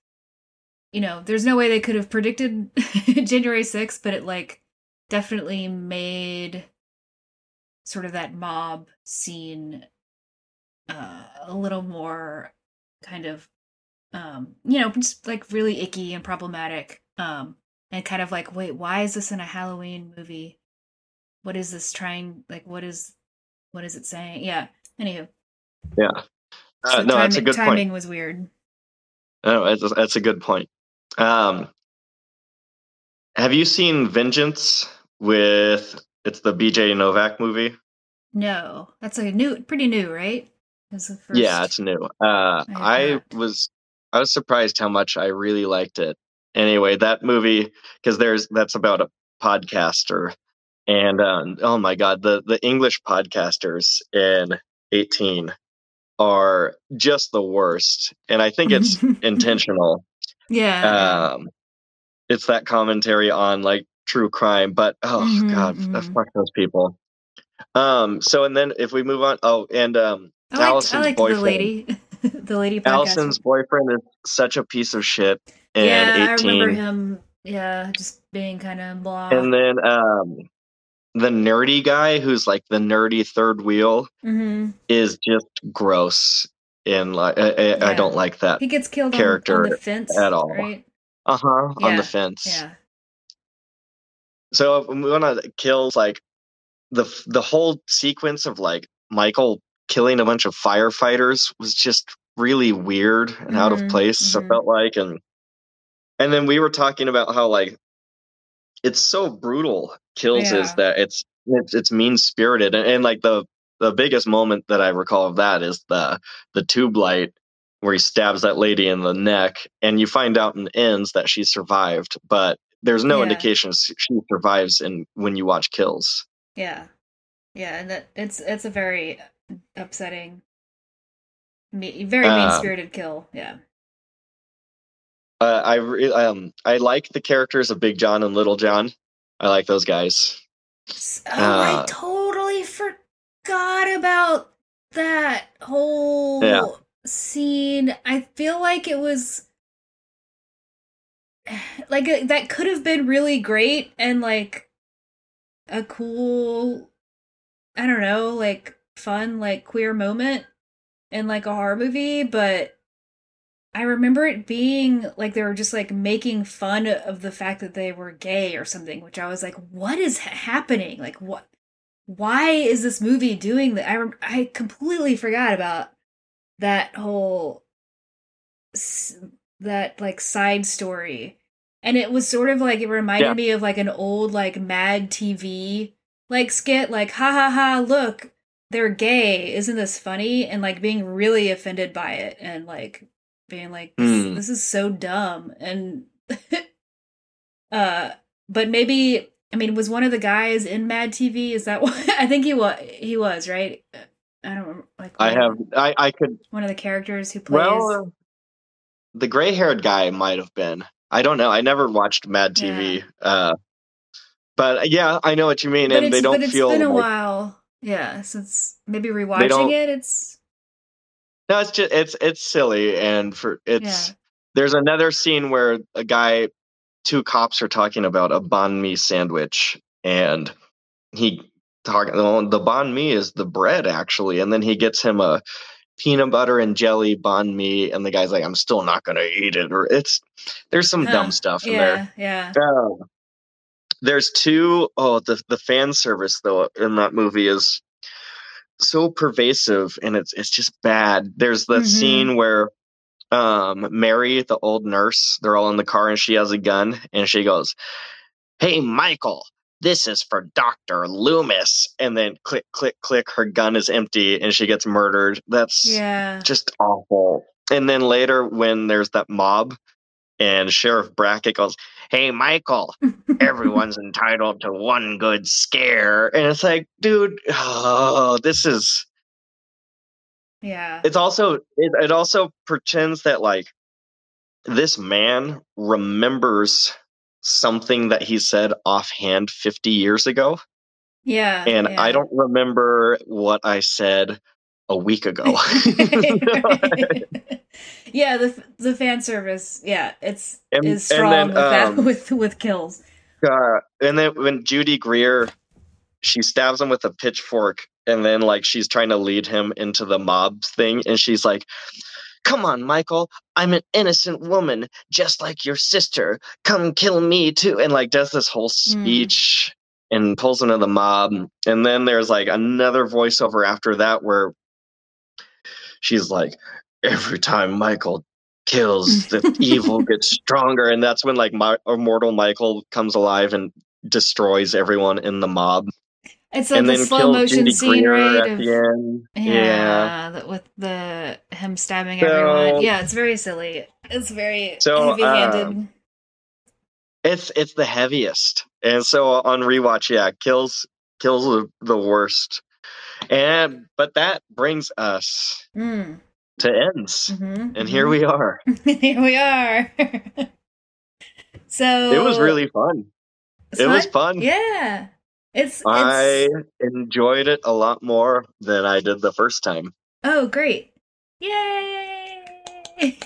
B: you know, there's no way they could have predicted *laughs* January 6th, but it like definitely made sort of that mob scene uh a little more kind of um you know, just like really icky and problematic. Um and kind of like, wait, why is this in a Halloween movie? What is this trying like what is what is it saying? Yeah. Anywho.
C: Yeah. Uh,
B: so
C: no, that's a
B: timing-
C: good
B: timing
C: point.
B: was weird.
C: No, that's, that's a good point. Um, have you seen Vengeance with it's the BJ Novak movie?
B: No. That's like a new pretty new, right? It the first
C: Yeah, it's new. Uh,
B: I
C: I was I was surprised how much I really liked it. Anyway, that movie because there's that's about a podcaster and um, oh my god, the the English podcasters in 18 are just the worst, and I think it's *laughs* intentional.
B: yeah.
C: Um, it's that commentary on like true crime, but oh
B: Mhm,
C: god,
B: mhm.
C: fuck those people. Um, so and then if we move on, oh, and um,
B: I liked, I liked the lady, *laughs* *laughs* the lady podcast.
C: Allison's boyfriend is such a piece of shit in
B: yeah, I remember him. Yeah, just being kind of blah.
C: And then um the nerdy guy who's like the nerdy third wheel
B: hmm
C: is just gross and like I, I, I don't like that
B: He gets killed
C: character
B: on the fence
C: at all.
B: right?
C: uh-huh on the fence
B: Yeah.
C: so if we want to kill like the the whole sequence of like michael killing a bunch of firefighters was just really weird and out of
B: Mhm,
C: place i
B: mhm.
C: felt like and and then we were talking about how like it's so brutal kills is that it's it's, it's mean spirited and, and like the the biggest moment that i recall of that is the the tube light where he stabs that lady in the neck and you find out in the ends that she survived but there's no
B: Yeah.
C: indication she survives in when you watch kills
B: Yeah. Yeah, and that it's it's a very upsetting, me, very
C: Um,
B: mean spirited kill. Yeah.
C: uh, i re- um i like the characters of big john and little john i like those guys
B: Oh, I
C: Uh,
B: totally forgot about that whole
C: Yeah.
B: scene. I feel like it was *sighs* like uh, that could have been really great and like a cool I don't know, like fun like queer moment in like a horror movie, but I remember it being like they were just like making fun of the fact that they were gay or something, which I was like, what is happening? Like, what? Why is this movie doing that? I rem- I completely forgot about that whole s- that like side story, and it was sort of like it reminded
C: Yeah.
B: me of like an old like Mad TV like skit, like ha ha ha, look, they're gay, isn't this funny? And like being really offended by it, and like being like this,
C: Hmm.
B: this is so dumb. And *laughs* uh but maybe i mean was one of the guys in mad tv is that *laughs* what i think he was he was right? I don't remember like
C: i have i i could
B: one of the characters who plays
C: well uh, the gray haired guy might have been. I don't know. I never watched mad tv uh but yeah i know what you mean
B: but
C: and they don't
B: but it's
C: feel
B: been a
C: like-
B: while yeah since maybe rewatching it it's
C: No, it's just it's it's silly, and for it's
B: Yeah.
C: there's another scene where a guy, two cops are talking about a banh mi sandwich, and he talking the banh mi is the bread actually, and then he gets him a peanut butter and jelly banh mi, and the guy's like, I'm still not gonna eat it, or it's there's some
B: Huh.
C: dumb stuff in
B: yeah
C: there.
B: yeah
C: there's two oh the the fan service though in that movie is so pervasive and it's it's just bad. There's the
B: Mhm.
C: scene where um Mary, the old nurse, they're all in the car and she has a gun and she goes, Hey Michael, this is for Dr. Loomis. And then click, click, click, her gun is empty and she gets murdered. That's
B: yeah
C: just awful. And then later, when there's that mob, and Sheriff Brackett goes, "Hey, Michael, *laughs* everyone's entitled to one good scare," and it's like, dude, oh, this is.
B: yeah
C: It's also it, it also pretends that like this man remembers something that he said offhand 50 years ago
B: yeah
C: and
B: yeah.
C: i don't remember what i said a week ago. *laughs* *laughs*
B: Yeah the the fan service yeah it's
C: And-
B: is strong
C: then,
B: with that
C: um,
B: with with kills.
C: Uh, and then when Judy Greer, she stabs him with a pitchfork, and then like she's trying to lead him into the mob thing, and she's like, "Come on, Michael, I'm an innocent woman, just like your sister. Come kill me too," and like does this whole speech and pulls into the mob, and then there's like another voiceover after that where she's like, "Every time Michael." kills the evil *laughs* gets stronger and that's when like my immortal michael comes alive and destroys everyone in the mob.
B: It's like
C: and
B: the slow motion
C: Judy
B: scene
C: Greer
B: right
C: at
B: of,
C: the end.
B: Yeah,
C: yeah,
B: that with the him stabbing
C: So-
B: everyone. Yeah it's very silly. It's very
C: So,
B: heavy handed
C: um, it's it's the heaviest. And so on rewatch, yeah, kills kills the, the worst. And but that brings us
B: Mm.
C: to ends.
B: hmm
C: And here we are. *laughs*
B: here we are. *laughs* so
C: It was really fun. it was fun.
B: Yeah, it's
C: I
B: it's
C: enjoyed it a lot more than I did the first time.
B: oh great, yay!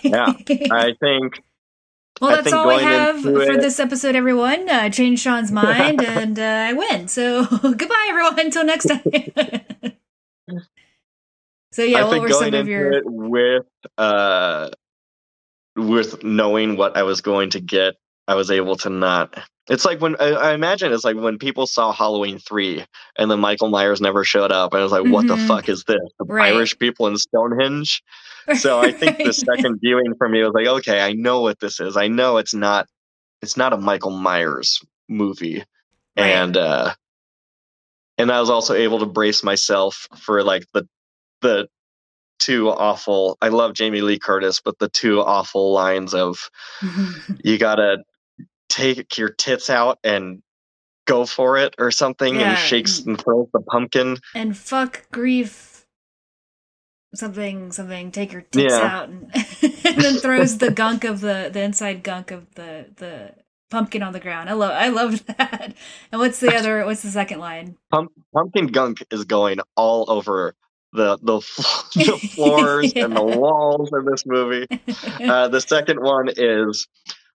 C: Yeah, I *laughs* think
B: well,
C: I
B: that's all we
C: going
B: have for
C: it-
B: this episode, everyone. Uh, change Sean's *laughs* mind, and uh, I win. So *laughs* goodbye, everyone. Until next time. *laughs* so yeah,
C: I
B: what
C: think
B: were
C: going
B: some of your?
C: it with uh with knowing what I was going to get, I was able to not. It's like when I, I imagine it's like when people saw Halloween three and then Michael Myers never showed up, and I was like, "What the
B: Mhm.
C: fuck is this? The
B: Right.
C: Irish people in Stonehenge?" So I *laughs* think the second viewing for me was like, "Okay, I know what this is. I know it's not. It's not a Michael Myers movie."
B: Right.
C: and uh and I was also able to brace myself for like the the two awful I love Jamie Lee Curtis, but the two awful lines of *laughs* you gotta take your tits out and go for it or something
B: Yeah.
C: and shakes and throws the pumpkin.
B: and fuck grief something something take your tits
C: Yeah.
B: out and, *laughs* and then throws the gunk of the the inside gunk of the the pumpkin on the ground i love i love *laughs* that and what's the other what's the second line
C: Pump, pumpkin gunk is going all over the the, *laughs* the floors and the walls of this movie. Uh, the second one is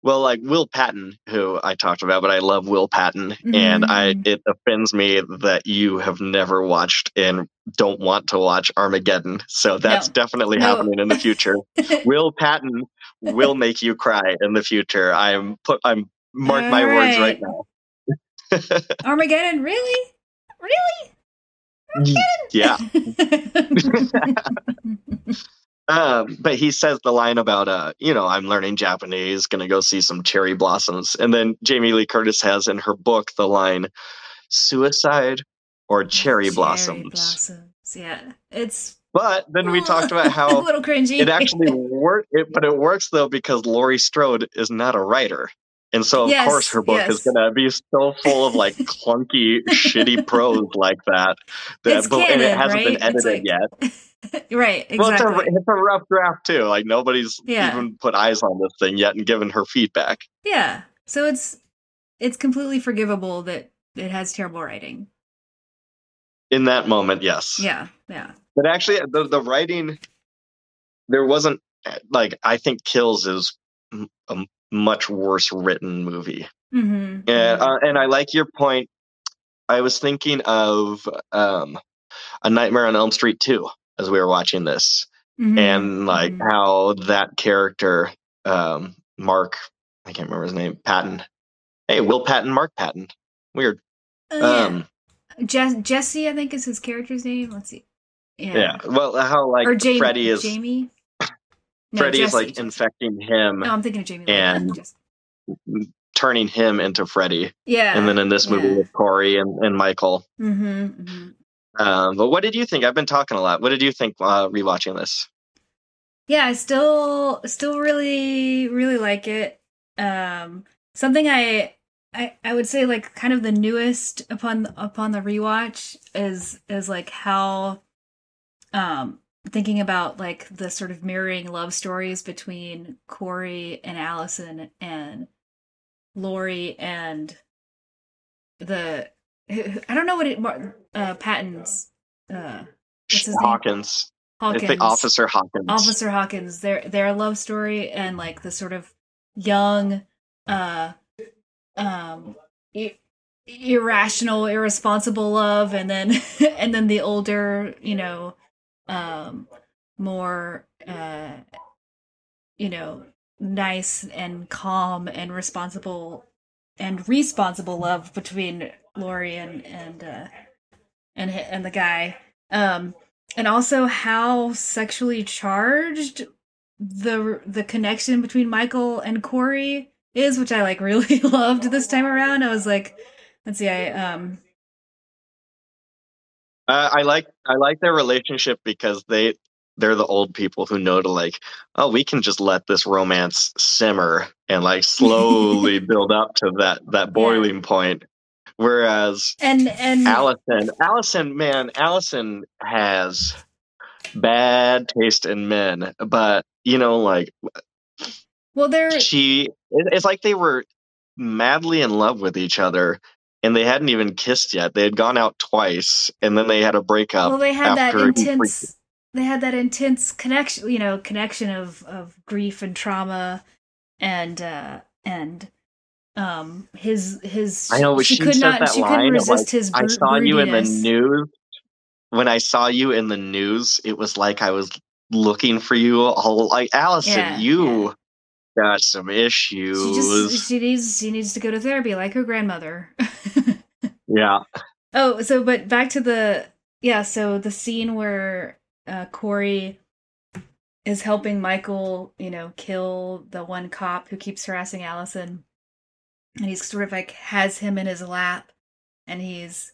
C: well, like Will Patton, who I talked about, but I love Will Patton, and I
B: Mhm.
C: it offends me that you have never watched and don't want to watch Armageddon. So that's
B: No.
C: definitely
B: No.
C: happening in the future. *laughs* Will Patton will make you cry in the future. I'm put I'm mark my words right now.
B: armageddon really really
C: yeah. *laughs* *laughs* Um, but he says the line about, uh, you know, I'm learning Japanese, gonna go see some cherry blossoms. And then Jamie Lee Curtis has in her book the line, suicide or cherry, blossoms.
B: blossoms yeah it's
C: But then we talked about how *laughs* a
B: little cringy
C: it actually worked, it, but it works though because Laurie Strode is not a writer. And so, of
B: Yes,
C: course, her book is going to be so full of like clunky, shitty *laughs* prose like that. that
B: It's
C: but, and it hasn't been
B: right? It's
C: edited
B: like-
C: yet. *laughs*
B: right Exactly.
C: Well, it's a, it's a rough draft too. Like nobody's
B: Yeah.
C: even put eyes on this thing yet and given her feedback.
B: Yeah. So it's it's completely forgivable that it has terrible writing.
C: In that moment, yes.
B: Yeah. Yeah.
C: But actually, the the writing there wasn't like I think Kills is m- a m- much worse written movie.
B: Mm-hmm.
C: And uh, and I like your point. I was thinking of um, a Nightmare on Elm Street too as we were watching this,
B: Mhm.
C: and like
B: Mhm.
C: how that character um, Mark I can't remember his name Patton. Hey, Will Patton, Mark Patton. Weird.
B: Yeah.
C: Um,
B: Je- Jesse, I think is his character's name. Let's see. Yeah.
C: yeah. Well, how like
B: or Jamie.
C: Freddy is
B: Jamie. No,
C: Freddy is
B: Jesse,
C: like
B: Jesse.
C: infecting him,
B: No, I'm thinking of Jamie.
C: and-
B: Jesse.
C: turning him into Freddy,
B: Yeah.
C: and then in this movie
B: yeah.
C: with Corey and, and Michael.
B: Mm-hmm, mm-hmm.
C: Um, but what did you think? I've been talking a lot. What did you think uh, rewatching this?
B: yeah i still still really really like it um something i i i would say like kind of the newest upon upon the rewatch is is like how um thinking about like the sort of mirroring love stories between corey and allison and laurie and the i don't know what it uh patton's uh what's his name
C: Hawkins.
B: hawkins
C: It's the Officer Hawkins.
B: Officer Hawkins, their their love story and like the sort of young, uh, um, i- irrational, irresponsible love, and then *laughs* and then the older, you know, um, more, uh, you know, nice and calm and responsible and responsible love between Laurie and and uh, and and the guy. Um, and also how sexually charged the the connection between Michael and Corey is, which I like *laughs* really *laughs* loved this time around. I was like, let's see, I um
C: Uh, I like I like their relationship because they they're the old people who know to like oh we can just let this romance simmer and like slowly *laughs* build up to that that boiling point. Whereas
B: And and
C: Allison, Allison, man, Allison has bad taste in men, but you know, like
B: well, they're
C: she, it's like they were madly in love with each other, and they hadn't even kissed yet. They had gone out twice, and then they had a breakup.
B: well, they had that
C: after he freaked-
B: intense. They had that intense connection, you know, connection of of grief and trauma, and uh and um his his.
C: I know, but she,
B: could not. she
C: line.
B: couldn't resist
C: like,
B: his.
C: I
B: bru-
C: saw you in the news. When I saw you in the news, it was like I was looking for you. All like Allison,
B: Yeah,
C: you got some issues.
B: She just she needs she needs to go to therapy like her grandmother. *laughs*
C: yeah,
B: Oh, so but back to the yeah, so the scene where uh Corey is helping Michael, you know, kill the one cop who keeps harassing Allison. And he's sort of like has him in his lap and he's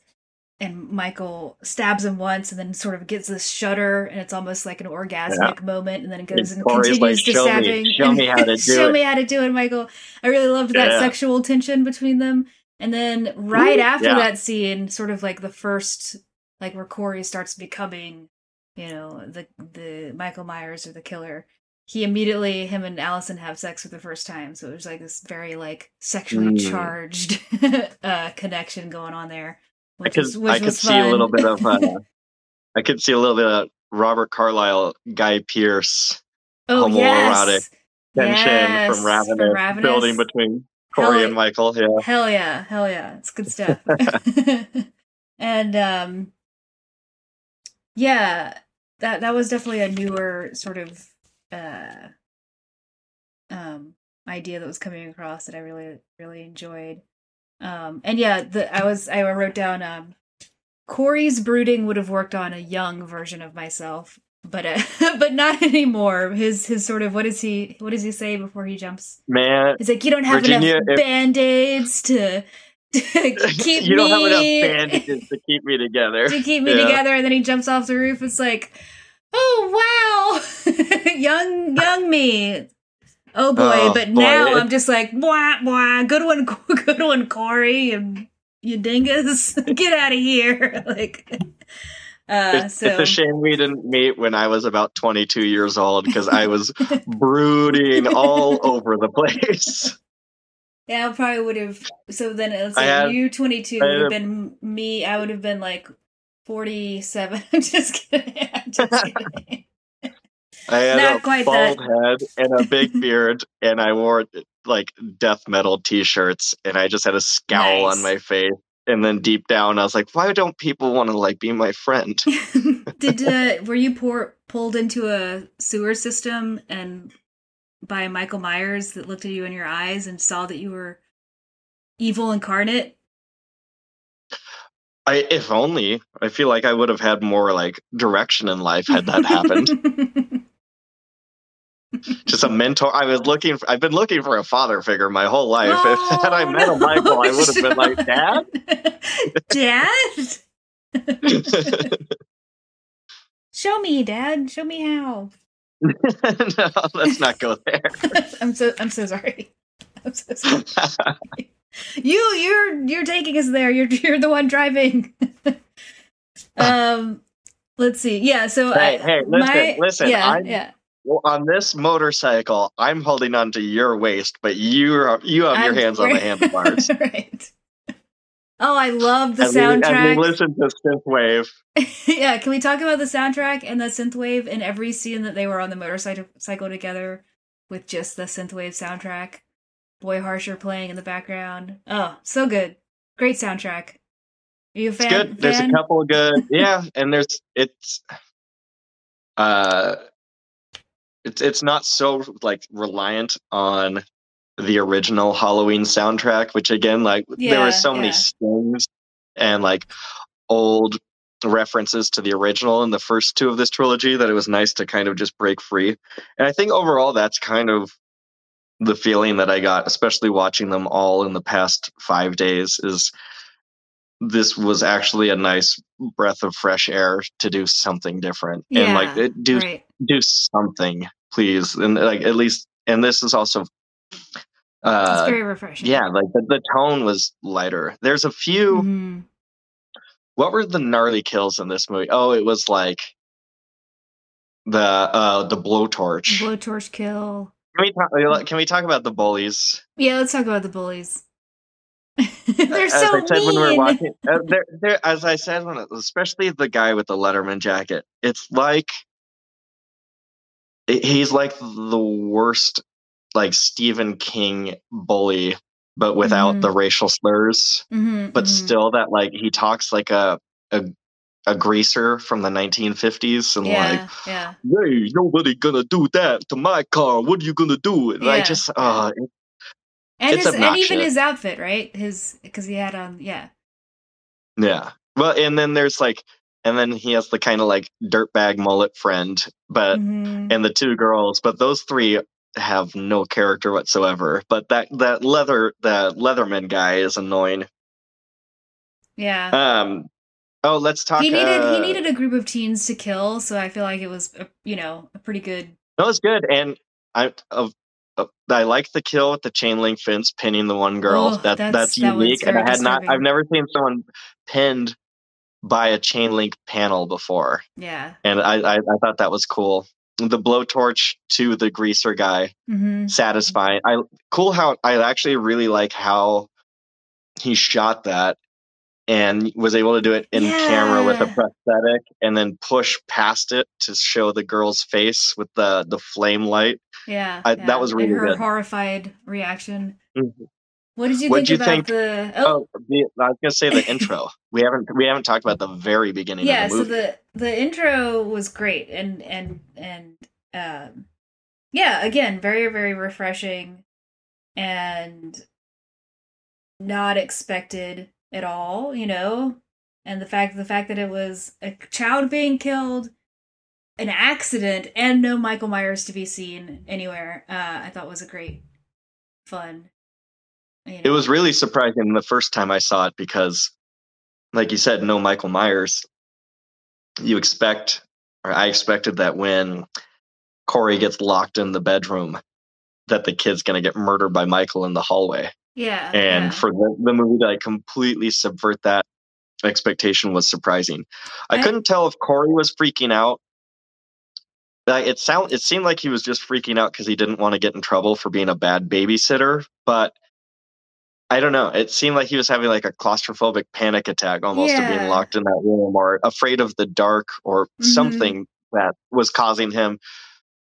B: and Michael stabs him once and then sort of gets this shudder and it's almost like an orgasmic moment and then it goes
C: And
B: and,
C: Corey's like,
B: continues to
C: "Show me-
B: stabbing.
C: show
B: and-
C: me how to *laughs* do
B: show
C: it."
B: me how to do it, Michael. I really loved that
C: Yeah.
B: sexual tension between them. And then right
C: Ooh,
B: after
C: yeah.
B: that scene, sort of like the first like where Corey starts becoming, you know, the the Michael Myers or the killer. He immediately him and Allison have sex for the first time. So it was like this very like sexually
C: Mm.
B: charged *laughs* uh connection going on there.
C: I could
B: was, which
C: I could see a little bit of uh, *laughs* I could see a little bit of Robert Carlyle, Guy Pearce
B: oh
C: homoerotic
B: yes.
C: tension
B: Yes,
C: from
B: from
C: Ravenous,
B: Ravenous.
C: building between Corey
B: Hell-
C: and Michael. Yeah,
B: Hell yeah, hell yeah. It's good *laughs* stuff. *laughs* and um yeah, that that was definitely a newer sort of uh um idea that was coming across that I really really enjoyed. Um and yeah, the I was I wrote down um Corey's brooding would have worked on a young version of myself, but uh, *laughs* but not anymore. His his sort of what does he what does he say before he jumps
C: man.
B: He's like, you don't have
C: Virginia,
B: enough band aids to, *laughs* to *laughs* keep
C: you don't have
B: me
C: enough bandages to keep me together.
B: to keep me
C: Yeah.
B: together. And then he jumps off the roof. It's like, oh wow, young young me. Oh boy,
C: Oh,
B: but
C: boy,
B: now
C: it-
B: I'm just like, blah blah. Good one, *laughs* good one, Corey. You, you dingus, *laughs* get out of here. *laughs* like, uh,
C: It's,
B: so
C: it's a shame we didn't meet when I was about 22 years old because I was brooding all over the place.
B: Yeah, I probably would have. So then it's like
C: had-
B: you 22 would have been me. I would have been like 47. I'm just kidding. I'm just kidding.
C: I had
B: Not
C: a
B: quite
C: bald head and a big *laughs* beard, and I wore like death metal T-shirts, and I just had a scowl
B: Nice.
C: on my face. And then deep down, I was like, "Why don't people want to like be my friend?" *laughs*
B: Did uh, *laughs* were you pour, pulled into a sewer system and by Michael Myers that looked at you in your eyes and saw that you were evil incarnate?
C: I, if only, I feel like I would have had more like direction in life had that happened. Just a mentor. I was looking. For, I've been looking for a father figure my whole life. *laughs* if had I
B: Oh,
C: met a Michael, I would have been like, *laughs*
B: Dad,
C: "Dad." *laughs*
B: show me, Dad, show me how.
C: no, let's not go there.
B: I'm so I'm so sorry. I'm so sorry. You you're you're taking us there. You're you're the one driving. um let's see. Yeah, so
C: Hey,
B: I,
C: hey, listen,
B: my,
C: listen,
B: Yeah,
C: I'm-
B: yeah.
C: Well, on this motorcycle, I'm holding on to your waist, but you are, you have your
B: I'm-
C: hands on the *laughs* handlebars. *laughs*
B: right. Oh, I love the
C: As we- as we
B: soundtrack.
C: listen to synthwave. *laughs*
B: yeah, can we talk about the soundtrack and the synthwave in every scene that they were on the motorcycle together with just the synthwave soundtrack? Boy Harsher playing in the background. Oh, so good. Great soundtrack. Are you a fan?
C: It's good. There's a couple of good, yeah, and there's it's, uh, it's it's not so like reliant on the original Halloween soundtrack, which again, like there were so many
B: yeah.
C: stings and like old references to the original in the first two of this trilogy that it was nice to kind of just break free. And I think overall that's kind of the feeling that I got, especially watching them all in the past five days, is this was actually a nice breath of fresh air to do something different and like it, do
B: right.
C: do something, please, and like at least. And this is also Uh,
B: it's very refreshing.
C: yeah, like the, the tone was lighter. There's a few.
B: Mhm.
C: What were the gnarly kills in this movie? Oh, it was like the uh the blowtorch.
B: Blowtorch kill.
C: Can we talk? Can we talk about the bullies?
B: Yeah, let's talk about the bullies. *laughs* They're
C: as
B: so
C: I said when we were watching, uh, they're, they're, as I said, when it, especially the guy with the Letterman jacket, it's like he- he's like the worst, like Stephen King bully, but without
B: Mhm.
C: the racial slurs.
B: Mhm,
C: But
B: mhm.
C: still, that like he talks like a a, a greaser from the 1950s, and like
B: yeah, yeah.
C: hey, nobody gonna do that to my car. What are you gonna do? And I just, uh,
B: And
C: It's
B: his, and even his outfit, right? His because he had on, yeah,
C: yeah. Well, and then there's like, and then he has the kind of like dirtbag mullet friend, but
B: Mhm.
C: and the two girls, but those three have no character whatsoever. But that that leather that Leatherman guy is annoying.
B: yeah.
C: Um. Oh, let's talk.
B: he needed
C: uh,
B: he needed a group of teens to kill, so I feel like it was a, you know a pretty good.
C: That was good, and I of. Uh, I like the kill with the chain link fence pinning the one girl.
B: Oh,
C: that
B: that's-
C: that's
B: that
C: unique, and I had not.
B: disturbing.
C: I've never seen someone pinned by a chain link panel before.
B: Yeah.
C: and I, I, I thought that was cool. The blowtorch to the greaser guy,
B: hmm
C: satisfying. I cool how I actually really like how he shot that and was able to do it in camera with a prosthetic and then push past it to show the girl's face with the the flame light.
B: Yeah,
C: I-
B: yeah.
C: that was really
B: and her
C: good.
B: horrified reaction.
C: Mhm.
B: What did you
C: What'd
B: think
C: you
B: about
C: think-
B: the? Oh,
C: Oh, the, I was gonna say the *laughs* intro. We haven't we haven't talked about the very beginning
B: yeah.
C: of the
B: So the the intro was great, and and and um, yeah. Again, very very refreshing, and not expected at all. You know, and the fact the fact that it was a child being killed an accident and no Michael Myers to be seen anywhere, uh, I thought was a great fun. you
C: It was really surprising the first time I saw it because, like you said, no Michael Myers. You expect, or I expected that when Corey gets locked in the bedroom, that the kid's going to get murdered by Michael in the hallway.
B: Yeah,
C: And
B: yeah.
C: for the, the movie to like completely subvert that expectation was surprising. I,
B: I-
C: couldn't tell if Corey was freaking out. Like it sound it seemed like he was just freaking out because he didn't want to get in trouble for being a bad babysitter, but I don't know. It seemed like he was having like a claustrophobic panic attack almost of being locked in that room or afraid of the dark or
B: Mhm.
C: something that was causing him.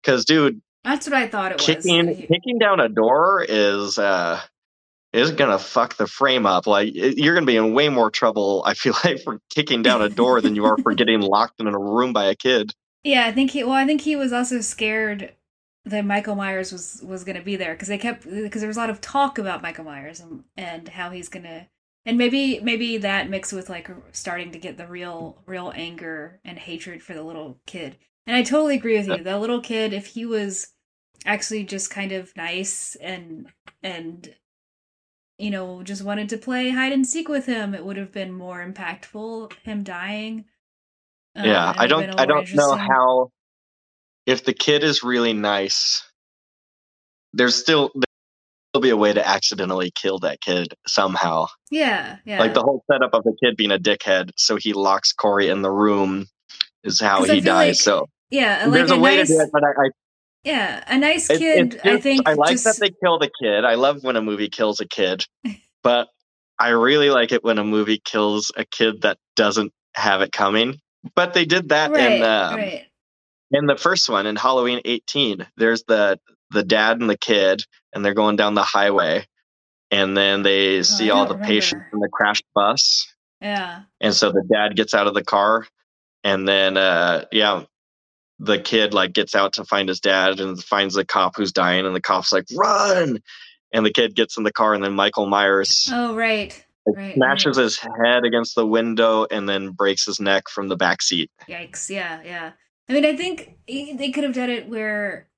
C: Because, dude,
B: That's what I thought it was.
C: kicking
B: He-
C: kicking down a door is uh is gonna fuck the frame up. Like you're gonna be in way more trouble. I feel like for kicking down a door than you are for getting *laughs* locked in a room by a kid.
B: Yeah, I think he. Well, I think he was also scared that Michael Myers was was going to be there because they kept because there was a lot of talk about Michael Myers and and how he's gonna and maybe maybe that mixed with like starting to get the real real anger and hatred for the little kid. And I totally agree with you. The little kid, if he was actually just kind of nice and and you know just wanted to play hide and seek with him, it would have been more impactful. Him dying. Um,
C: yeah, I don't I don't know how if the kid is really nice, there's still there'll be a way to accidentally kill that kid somehow.
B: Yeah, yeah.
C: Like the whole setup of the kid being a dickhead, so he locks Corey in the room is how he dies.
B: like-
C: so
B: yeah, like
C: there's
B: a,
C: a, way
B: nice,
C: to do it, but I, I
B: yeah, a nice
C: It-
B: kid.
C: it's
B: I think
C: I like
B: just,
C: that they kill the kid. I love when a movie kills a kid, but I really like it when a movie kills a kid that doesn't have it coming. But they did that
B: right,
C: in um,
B: right.
C: in the first one in Halloween 18. There's the the dad and the kid, and they're going down the highway, and then they see
B: Oh, I
C: all the patients in the crashed bus.
B: Yeah,
C: And so the dad gets out of the car, and then uh, yeah, the kid like gets out to find his dad and finds the cop who's dying, and the cop's like, "Run!" And the kid gets in the car, and then Michael Myers
B: Oh, right, right,
C: smashes his head against the window and then breaks his neck from the back seat.
B: Yikes! Yeah, yeah. I mean, I think they could have done it where,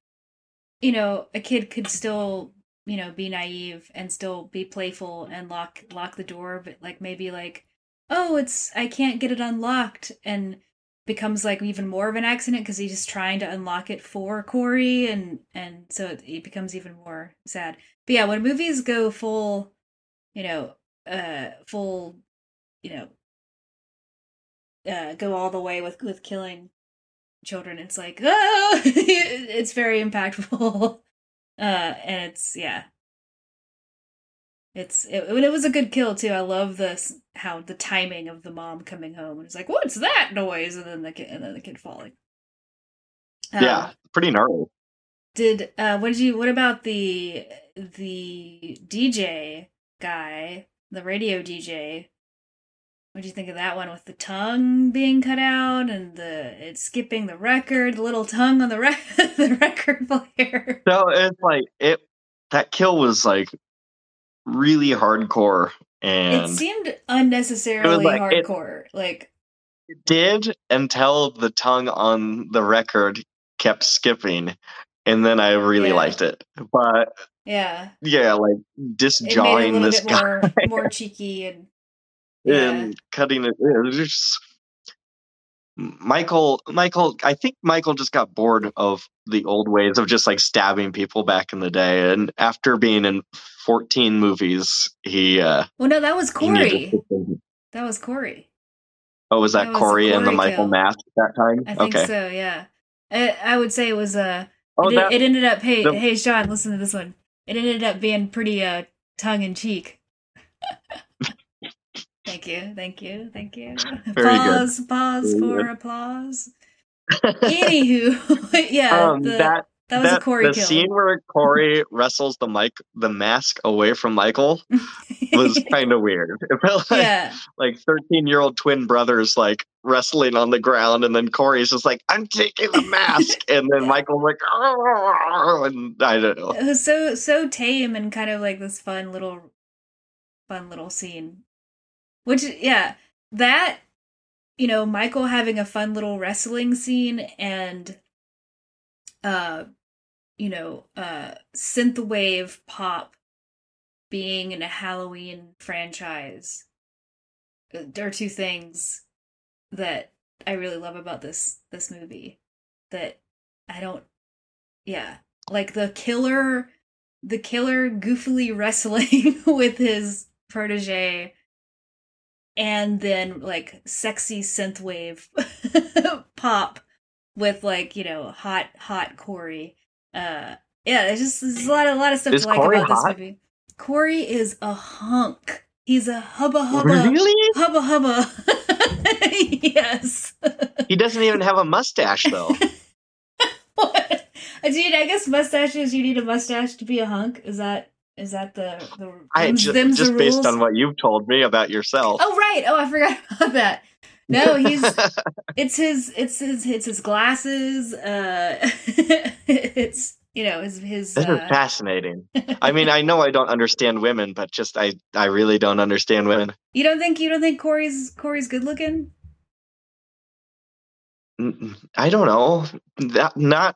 B: you know, a kid could still, you know, be naive and still be playful and lock lock the door, but like maybe like, oh, it's I can't get it unlocked, and becomes like even more of an accident because he's just trying to unlock it for Corey, and and so it, it becomes even more sad. But yeah, when movies go full, you know, uh, full, you know, uh, go all the way with with killing children, it's like oh, *laughs* it's very impactful. *laughs* Uh, and it's yeah, it's it, it was a good kill too. I love this how the timing of the mom coming home and it's like, "What's that noise?" and then the kid and then the kid falling. Um,
C: yeah, pretty gnarly.
B: Did uh what did you what about the the DJ guy, the radio DJ? What do you think of that one with the tongue being cut out and the it's skipping the record, the little tongue on the re- *laughs* the record player?
C: So it's like it that kill was like really hardcore and
B: It seemed unnecessarily
C: like- it-
B: hardcore. like
C: it did until the tongue on the record kept skipping and then I really
B: Yeah.
C: liked it. But
B: yeah,
C: yeah, like
B: it it
C: disjawing this guy
B: more more *laughs* cheeky and yeah.
C: and cutting it. it was just Michael Michael I think Michael just got bored of the old ways of just like stabbing people back in the day and after being in 14 movies he uh
B: Well, no, that was Corey.
C: to.
B: That was Corey.
C: Oh, was that,
B: That was
C: Corey and the Michael
B: kill.
C: mask that time?
B: I think
C: okay.
B: so. Yeah, I, I would say it was uh,
C: Oh,
B: it,
C: that-
B: it ended up. Hey,
C: the-
B: hey, Sean, listen to this one. It ended up being pretty uh tongue in cheek. *laughs* thank you, thank you, thank you. *laughs* *laughs*
C: Very good.
B: pause, pause
C: Very
B: for
C: good.
B: applause. *laughs* Anywho, yeah,
C: um,
B: the,
C: that
B: that was a Corey
C: the
B: kill.
C: scene where Corey wrestles the mic the mask away from Michael was kind of weird. It felt like
B: yeah,
C: like 13 year old twin brothers like wrestling on the ground and then Corey's just like I'm taking the mask and then Michael's like "Arr!" and I don't know.
B: it was so so tame and kind of like this fun little fun little scene which yeah that you know michael having a fun little wrestling scene and uh you know uh synthwave pop being in a halloween franchise uh, there are two things that i really love about this this movie that i don't yeah like the killer the killer goofily *laughs* wrestling with his protege and then like sexy synthwave *laughs* pop with like you know hot hot corey uh yeah there's just there's a lot of a lot of stuff
C: Is
B: to like
C: Corey
B: about this movie corey is a hunk he's a hubba hubba
C: Really?
B: hubba hubba *laughs* yes
C: He doesn't even have a mustache though. *laughs*
B: what? Dude, I guess mustaches. You need a mustache to be a hunk. Is that is that the the
C: I
B: them's-
C: ju-
B: them's the
C: just based on what you've told me about yourself.
B: Oh right. Oh, I forgot *laughs* about that. No, he's *laughs* it's his it's his it's his glasses. Uh, *laughs* it's you know his his.
C: This is
B: Uh,
C: fascinating. I mean, I know I don't understand women, but just I I really don't understand women.
B: you don't think you don't think Corey's Corey's good looking?
C: I don't know. That not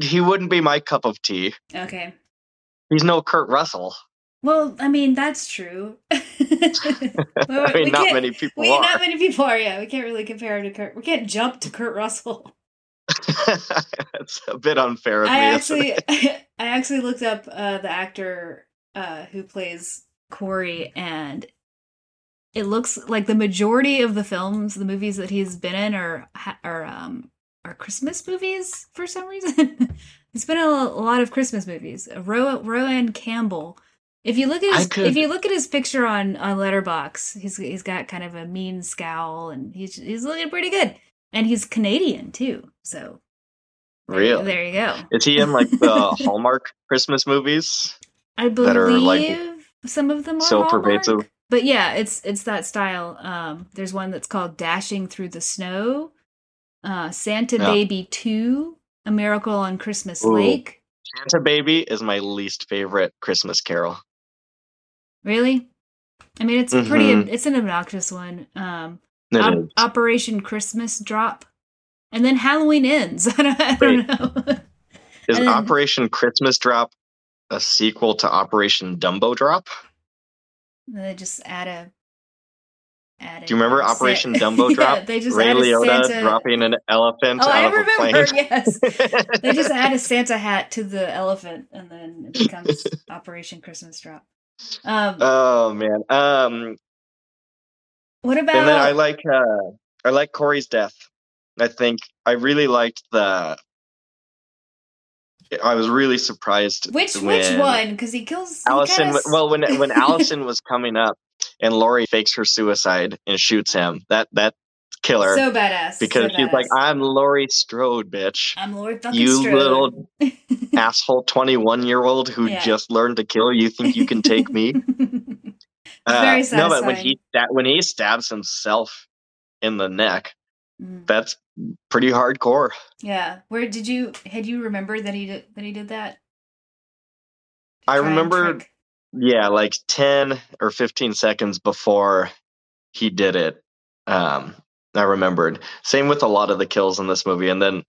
C: he wouldn't be my cup of tea.
B: Okay.
C: He's no Kurt Russell.
B: Well, I mean that's true. *laughs*
C: I mean, not many people
B: we,
C: are.
B: Not many people are. Yeah, we can't really compare him to Kurt. We can't jump to Kurt Russell. *laughs*
C: It's a bit unfair of.
B: I
C: isn't
B: actually. *laughs* I actually looked up uh, the actor uh, who plays Corey, and it looks like the majority of the films, the movies that he's been in, are are um are Christmas movies for some reason. He's been in a, a lot of Christmas movies. Ro- Rohan Campbell. If you look at his,
C: could-
B: if you look at his picture on on Letterboxd, he's he's got kind of a mean scowl, and he's he's looking pretty good, and he's Canadian too. So
C: Real.
B: there you go.
C: Is he in like the *laughs* Hallmark Christmas movies?
B: I believe
C: that are, like,
B: some of them are
C: so
B: Hallmark.
C: pervasive?
B: But yeah, it's it's that style. Um, there's one that's called Dashing Through the Snow, uh, Santa
C: Yeah.
B: Baby Two, A Miracle on Christmas
C: Ooh.
B: Lake.
C: Santa Baby is my least favorite Christmas carol.
B: Really? I mean, it's a pretty. It's an obnoxious one. Um, Op-. Operation Christmas Drop, and then Halloween ends. *laughs* I don't, I don't know.
C: Is
B: then-
C: Operation Christmas Drop a sequel to Operation Dumbo Drop?
B: They just add a added.
C: Do you remember
B: Sa-
C: Operation *laughs* Dumbo
B: Yeah,
C: Drop?
B: they just
C: Ray
B: added
C: Liotta
B: Santa-
C: dropping an elephant
B: Oh, I
C: out of a
B: remember. *laughs* Yes, *laughs* they just add a Santa hat to the elephant, and then it becomes Operation Christmas Drop. Um,
C: oh man. Um,
B: what about?
C: and then I like uh, I like Corey's death. I think I really liked the. I was really surprised.
B: which which one? Because he kills he
C: Allison.
B: kinda
C: Well, when when Allison was coming up, and Laurie fakes her suicide and shoots him. That that killer
B: so badass
C: because
B: so
C: she's like, "I'm Laurie Strode, bitch."
B: I'm Lord fucking
C: you
B: Strode.
C: little *laughs* asshole 21 year old who
B: Yeah.
C: just learned to kill you think you can take me *laughs* Uh,
B: very
C: no but when he sta- when he stabs himself in the neck
B: Mm.
C: that's pretty hardcore
B: Yeah. Where did you had you remembered that he did that he did that?
C: i remember yeah like 10 or 15 seconds before he did it um i remembered same with a lot of the kills in this movie and then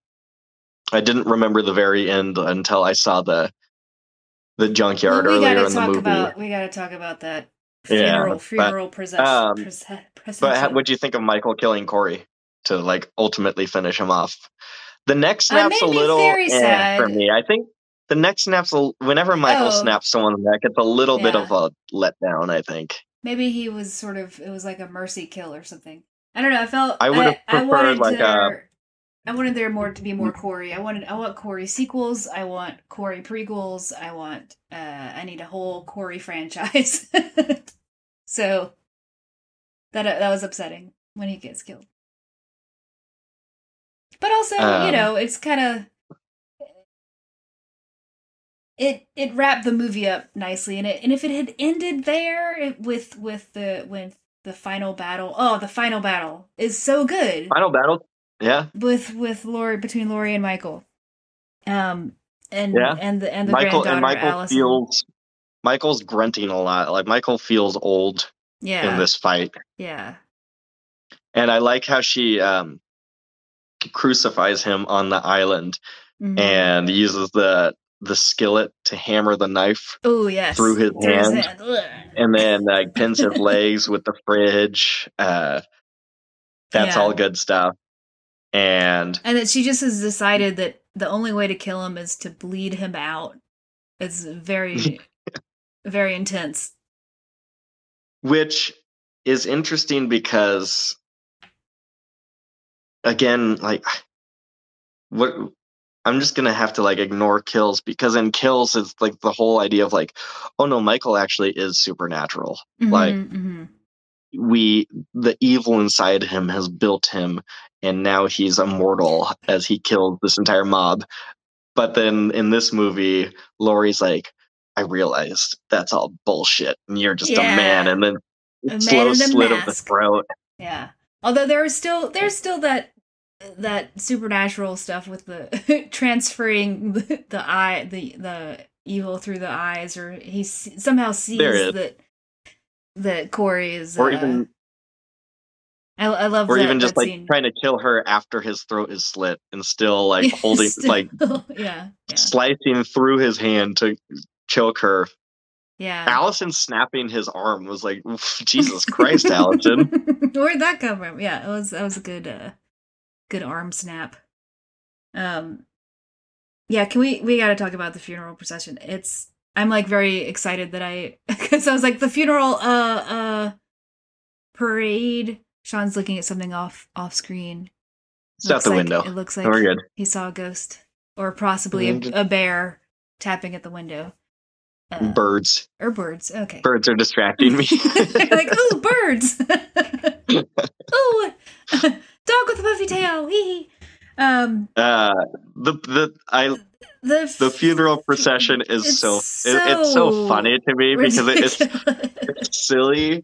C: i didn't remember the very end until i saw the the junkyard
B: Well, we
C: earlier
B: gotta
C: in the
B: talk
C: movie
B: about we gotta talk about that
C: Yeah,
B: funeral
C: but,
B: funeral procession.
C: um,
B: process-
C: But how, what'd you think of Michael killing Corey to like ultimately finish him off? The neck
B: Uh,
C: snap's a little eh,
B: sad.
C: for me. I think the neck snaps a, whenever Michael
B: Oh.
C: snaps someone's neck, it's a little bit of a letdown. I think
B: Maybe he was sort of it was like a mercy kill or something. I don't know. I felt
C: I would've preferred,
B: wanted
C: like,
B: there, I wanted there more to be more Corey. I wanted I want Corey sequels. I want Corey prequels. I want uh I need a whole Corey franchise. *laughs* so that that was upsetting when he gets killed. But also, you
C: Um,
B: know, it's kind of it it wrapped the movie up nicely and it and if it had ended there it, with with the with the final battle oh the final battle is so good
C: final battle. Yeah,
B: with with Laurie between Laurie and Michael um and
C: Yeah.
B: and the and the
C: Michael and Michael
B: Allison
C: feels Michael's grunting a lot. Like Michael feels old
B: yeah
C: in this fight,
B: yeah
C: and I like how she um crucifies him on the island
B: Mhm.
C: and uses the the skillet to hammer the knife
B: oh yes
C: through his hand.
B: Ugh.
C: and then like *laughs* pins his legs with the fridge. Uh, that's
B: Yeah.
C: all good stuff. And
B: and that she just has decided that the only way to kill him is to bleed him out it's very *laughs* very intense
C: which is interesting because again, like what I'm just gonna have to like ignore kills because in kills it's like the whole idea of like, oh no, Michael actually is supernatural. Like
B: Mhm, mhm.
C: we the evil inside him has built him and now he's immortal as he killed this entire mob but then in this movie Laurie's like i realized that's all bullshit and you're just a man and then
B: A
C: slow slit of the
B: mask.
C: throat
B: Yeah. Although there's still there's still that that supernatural stuff with the *laughs* transferring the, the eye the the evil through the eyes or he somehow sees that that Corey is
C: or
B: uh,
C: even
B: I, I love
C: or
B: that,
C: even just like
B: scene.
C: trying to kill her after his throat is slit and still *laughs* like holding
B: Still-
C: like *laughs*
B: yeah yeah.
C: slicing through his hand to choke her.
B: Yeah.
C: Allison snapping his arm was like jesus christ allison.
B: Where'd that come from? Yeah, it was that was a good uh good arm snap. Um yeah, can we we got to talk about the funeral procession. It's I'm like very excited that I *laughs* cuz I was like the funeral uh uh parade. Sean's looking at something off off screen.
C: it's out the
B: like-
C: window
B: It looks like
C: we're good
B: he saw a ghost or possibly a, a bear tapping at the window. Uh,
C: birds
B: or birds. Okay.
C: birds are distracting me *laughs*
B: like, ooh, birds. *laughs* ooh, dog with a puffy tail. Hee. Um,
C: uh the the i
B: the
C: the funeral procession is
B: It's
C: so, it- it's so
B: so
C: funny to me because it, it's it's silly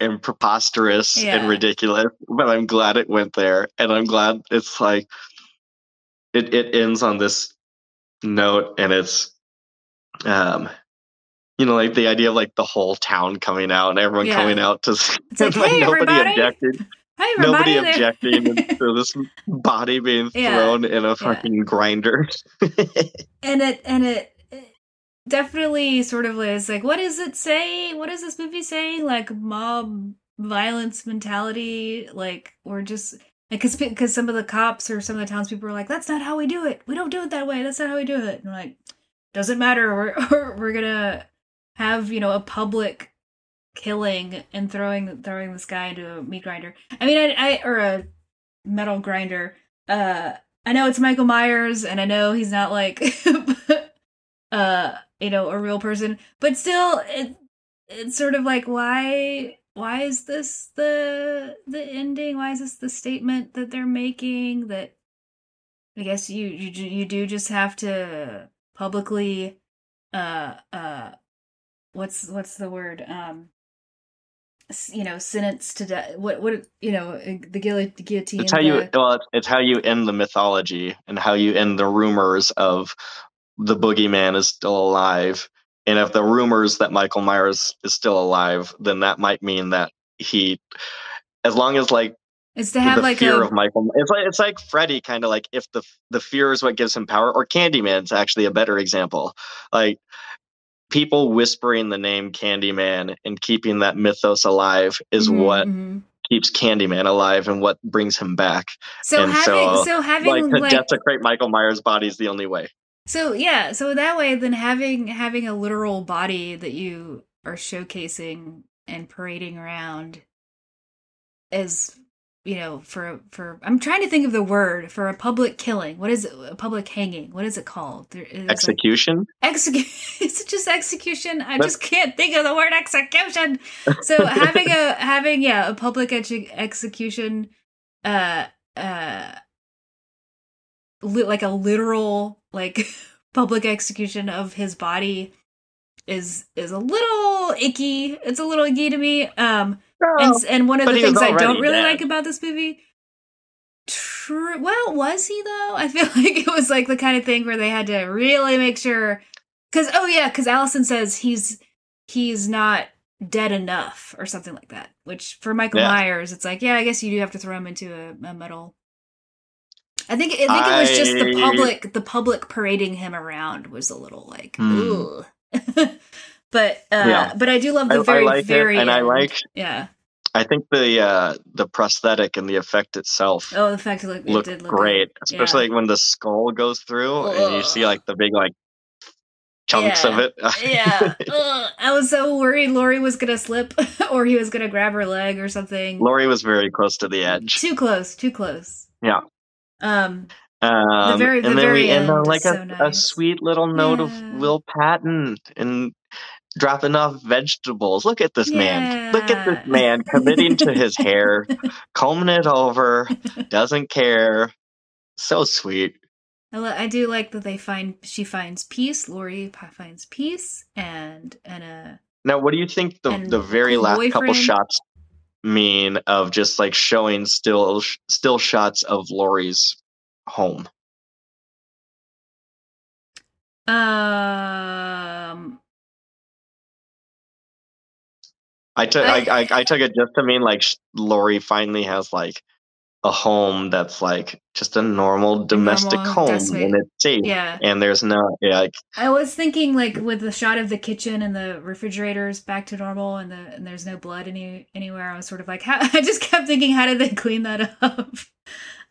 C: and preposterous
B: Yeah.
C: and ridiculous but i'm glad it went there and i'm glad it's like it it ends on this note and it's um you know like the idea of like the whole town coming out and everyone
B: Yeah.
C: coming out to
B: It's *laughs* like,
C: like,
B: hey,
C: nobody
B: everybody.
C: objected
B: Hi,
C: nobody objecting *laughs* to this body being
B: Yeah.
C: thrown in a fucking grinder *laughs*
B: and it and it, it definitely sort of is like, what does it say? What is this movie saying? Like mob violence mentality. Like we're just because because some of the cops or some of the townspeople are like, "That's not how we do it. We don't do it that way. That's not how we do it." And we're like, "Doesn't matter. We're we're, *laughs* we're gonna have you know a public killing and throwing throwing this guy into a meat grinder. I mean, I, I or a metal grinder. Uh, I know it's Michael Myers, and I know he's not like, *laughs* uh, you know, a real person, but still, it it's sort of like why why is this the the ending? Why is this the statement that they're making? That I guess you you you do just have to publicly, uh, uh, what's what's the word? Um, you know sentenced to death. What what you know uh, the guillotine
C: it's how you well it's, it's how you end the mythology and how you end the rumors of the boogeyman is still alive. And if the rumors that michael myers is still alive then that might mean that he as long as like
B: it's to have
C: the
B: like
C: fear
B: a,
C: of michael it's like it's like freddy kind of like if the the fear is what gives him power or candyman's actually a better example. Like people whispering the name Candyman and keeping that mythos alive is
B: Mhm,
C: what
B: mhm.
C: keeps Candyman alive and what brings him back.
B: So
C: and
B: having so, having
C: like
B: like,
C: to desecrate Michael Myers' body is the only way.
B: so yeah so that way then having having a literal body that you are showcasing and parading around is you know for for I'm trying to think of the word for a public killing. What is it? A public hanging? What is it called? There is like,
C: Execution.
B: execute *laughs* is it just execution? I just can't think of the word execution. So having a *laughs* having yeah a public exe- execution uh uh li- like a literal like *laughs* public execution of his body is is a little icky. It's a little icky to me. Um and and one of
C: but
B: the things i don't really
C: dead.
B: like about this movie True. Well, was he though? I *laughs* feel like it was like the kind of thing where they had to really make sure. Because oh yeah, because Allison says he's he's not dead enough or something like that. Which for Michael
C: Yeah.
B: Myers, it's like yeah, I guess you do have to throw him into a, a metal. I think I think it was just the public the public parading him around was a little like
C: Hmm.
B: ooh. *laughs* but uh
C: Yeah.
B: but I do love the
C: I
B: very
C: like
B: very
C: it, and I like.
B: yeah
C: I think the uh, the prosthetic and the effect itself
B: oh the fact it
C: look
B: did look
C: great,
B: good.
C: especially
B: Yeah.
C: like when the skull goes through and you see like the big like chunks
B: Yeah.
C: of it. *laughs*
B: yeah. Ugh. I was so worried Laurie was gonna slip *laughs* or he was gonna grab her leg or something.
C: Laurie was very close to the edge.
B: Too close, too close.
C: Yeah.
B: Um
C: Um,
B: very- the
C: and then
B: very
C: we end on like a,
B: so
C: a sweet little note
B: Yeah.
C: of Will Patton and dropping off vegetables. Look at this man. Look at this man committing to his *laughs* hair, combing it over, doesn't care. So sweet.
B: I, li- I do like that they find she finds peace. Laurie finds peace and and uh
C: Now, what do you think the the very last couple shots mean of just like showing still still shots of Laurie's home?
B: um
C: I took
B: I-
C: I, I, took it just to mean like Laurie finally has like a home that's like just a normal domestic
B: normal
C: home and it's safe
B: yeah.
C: and there's no yeah, like
B: I was thinking like with the shot of the kitchen and the refrigerators back to normal and the and there's no blood any anywhere. I was sort of like, *laughs* how, I just kept thinking, how did they clean that up? *laughs*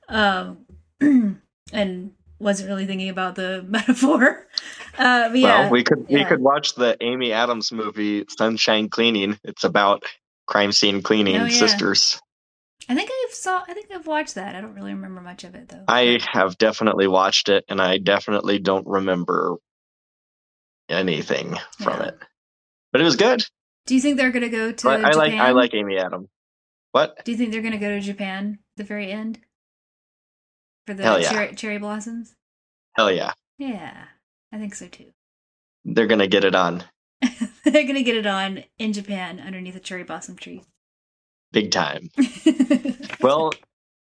B: Um, *clears throat* and wasn't really thinking about the *laughs* metaphor. Uh, yeah,
C: well we could we could watch the Amy Adams movie Sunshine Cleaning. It's about crime scene cleaning
B: Oh, yeah.
C: sisters.
B: I think I've saw. I think I've watched that. I don't really remember much of it though.
C: I have definitely watched it and I definitely don't remember anything from it. But it was good.
B: Do you think they're gonna go to
C: I like I like Amy Adams. What?
B: Do you think they're gonna go to Japan at the very end for the
C: yeah.
B: cherry, cherry blossoms?
C: Hell yeah.
B: Yeah, I think so too.
C: They're gonna get it on. *laughs*
B: They're gonna get it on in Japan underneath a cherry blossom tree.
C: Big time. *laughs* Well,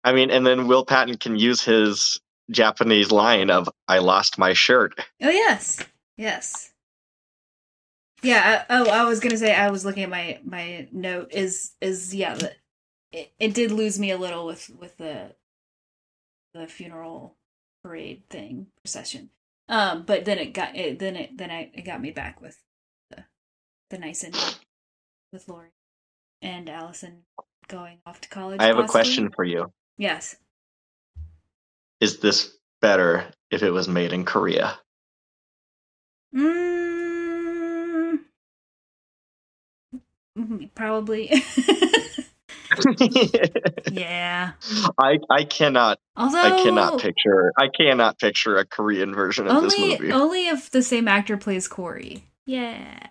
C: I mean, and then Will Patton can use his Japanese line of "I lost my shirt."
B: oh yes, yes, yeah. I, oh, I was gonna say I was looking at my my note. Is is yeah. The, it, it did lose me a little with with the the funeral parade thing procession. Um, but then it got it. Then it then I it got me back with the the nice ending with Laurie. and Allison going off to college.
C: I have a question for you.
B: Yes.
C: Is this better if it was made in Korea?
B: Mm, probably. *laughs* *laughs* yeah.
C: I I cannot
B: Although
C: I cannot picture I cannot picture a Korean version of this movie.
B: only if the same actor plays Corey. Yeah.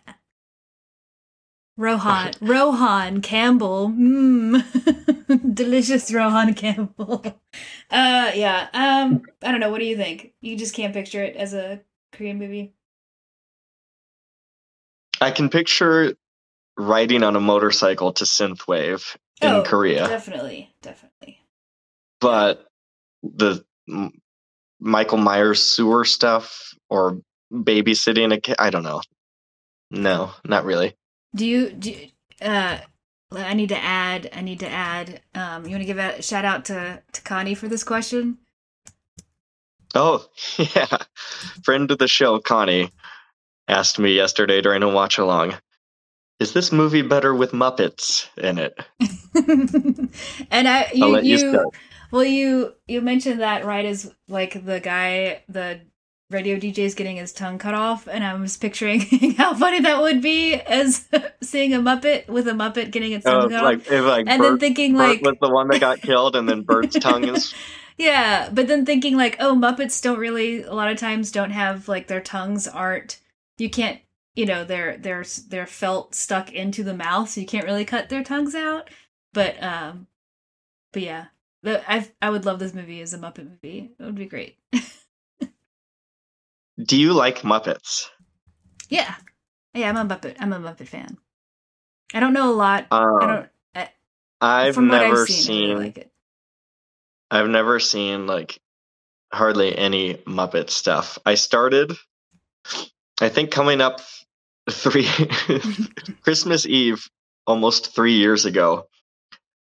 B: Rohan *laughs* Rohan Campbell. Mmm. *laughs* Delicious Rohan Campbell. Uh yeah. Um I don't know, what do you think? You just can't picture it as a Korean movie?
C: I can picture riding on a motorcycle to synthwave in
B: Oh,
C: Korea,
B: Definitely, definitely.
C: but the M- Michael Myers sewer stuff or babysitting a kid, I don't know. No, not really.
B: Do you do you- uh I need to add I need to add um you want to give a shout out to to Connie for this question?
C: Oh, *laughs* yeah. Friend of the show, Connie, asked me yesterday during a watch along Is this movie better with Muppets in it? *laughs*
B: and I you,
C: you
B: you well you you mentioned that right as like the guy the radio DJ is getting his tongue cut off and I was picturing *laughs* how funny that would be as *laughs* seeing a Muppet with a Muppet getting its oh, tongue
C: Oh,
B: cut
C: like,
B: off.
C: if, like
B: And
C: Bert,
B: then thinking
C: Bert
B: like
C: was the one that got killed, and then Bert's tongue is.
B: Yeah, but then thinking like, oh, Muppets don't really a lot of times don't have like their tongues aren't you can't you know they're they're they're felt stuck into the mouth, so you can't really cut their tongues out. But um, but yeah, I I would love this movie as a Muppet movie. It would be great.
C: Do you like Muppets?
B: yeah, yeah, I'm a Muppet. I'm a Muppet fan. I don't know a lot.
C: Um,
B: I don't. I, what
C: never
B: I've seen, I
C: seen.
B: really like it.
C: I've never seen like hardly any Muppet stuff. I started, I think, coming up three *laughs* Christmas Eve, almost three years ago.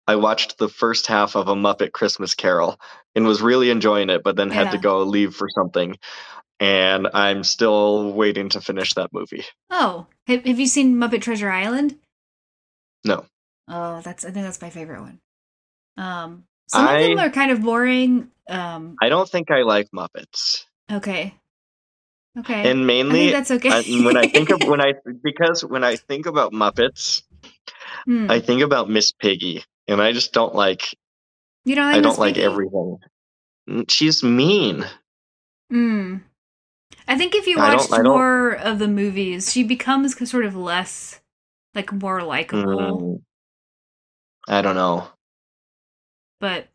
C: I watched the first half of a Muppet Christmas Carol and was really enjoying it, but then had to go leave for something. And I'm still waiting to finish that movie.
B: Oh, have, have you seen Muppet Treasure Island?
C: No.
B: Oh, that's I think that's my favorite one. Um, some of them are kind of boring. Um,
C: I don't think I like Muppets.
B: okay, okay,
C: And mainly
B: that's okay.
C: I- when I think of when I *laughs* because when I think about Muppets,
B: Hmm.
C: I think about Miss Piggy, and I just don't like.
B: you don't like
C: I don't
B: Miss
C: like
B: Piggy?
C: everything. She's mean.
B: Hmm. I think if you watched more of the movies, she becomes sort of less, like more likable.
C: Mm, I don't know.
B: But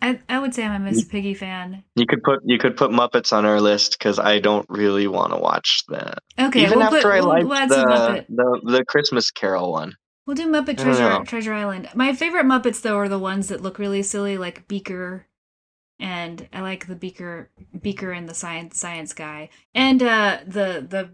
B: I I would say I'm a Miss Piggy fan.
C: You could put you could put Muppets on our list because I don't really want to watch that.
B: Okay,
C: Even
B: we'll
C: after
B: put,
C: I
B: we'll,
C: liked
B: we'll add
C: the, the the Christmas Carol one.
B: We'll do Muppet
C: I don't
B: Treasure. Treasure Island. My favorite Muppets though are the ones that look really silly, like Beaker, and I like the Beaker Beaker and the science science guy, and uh the the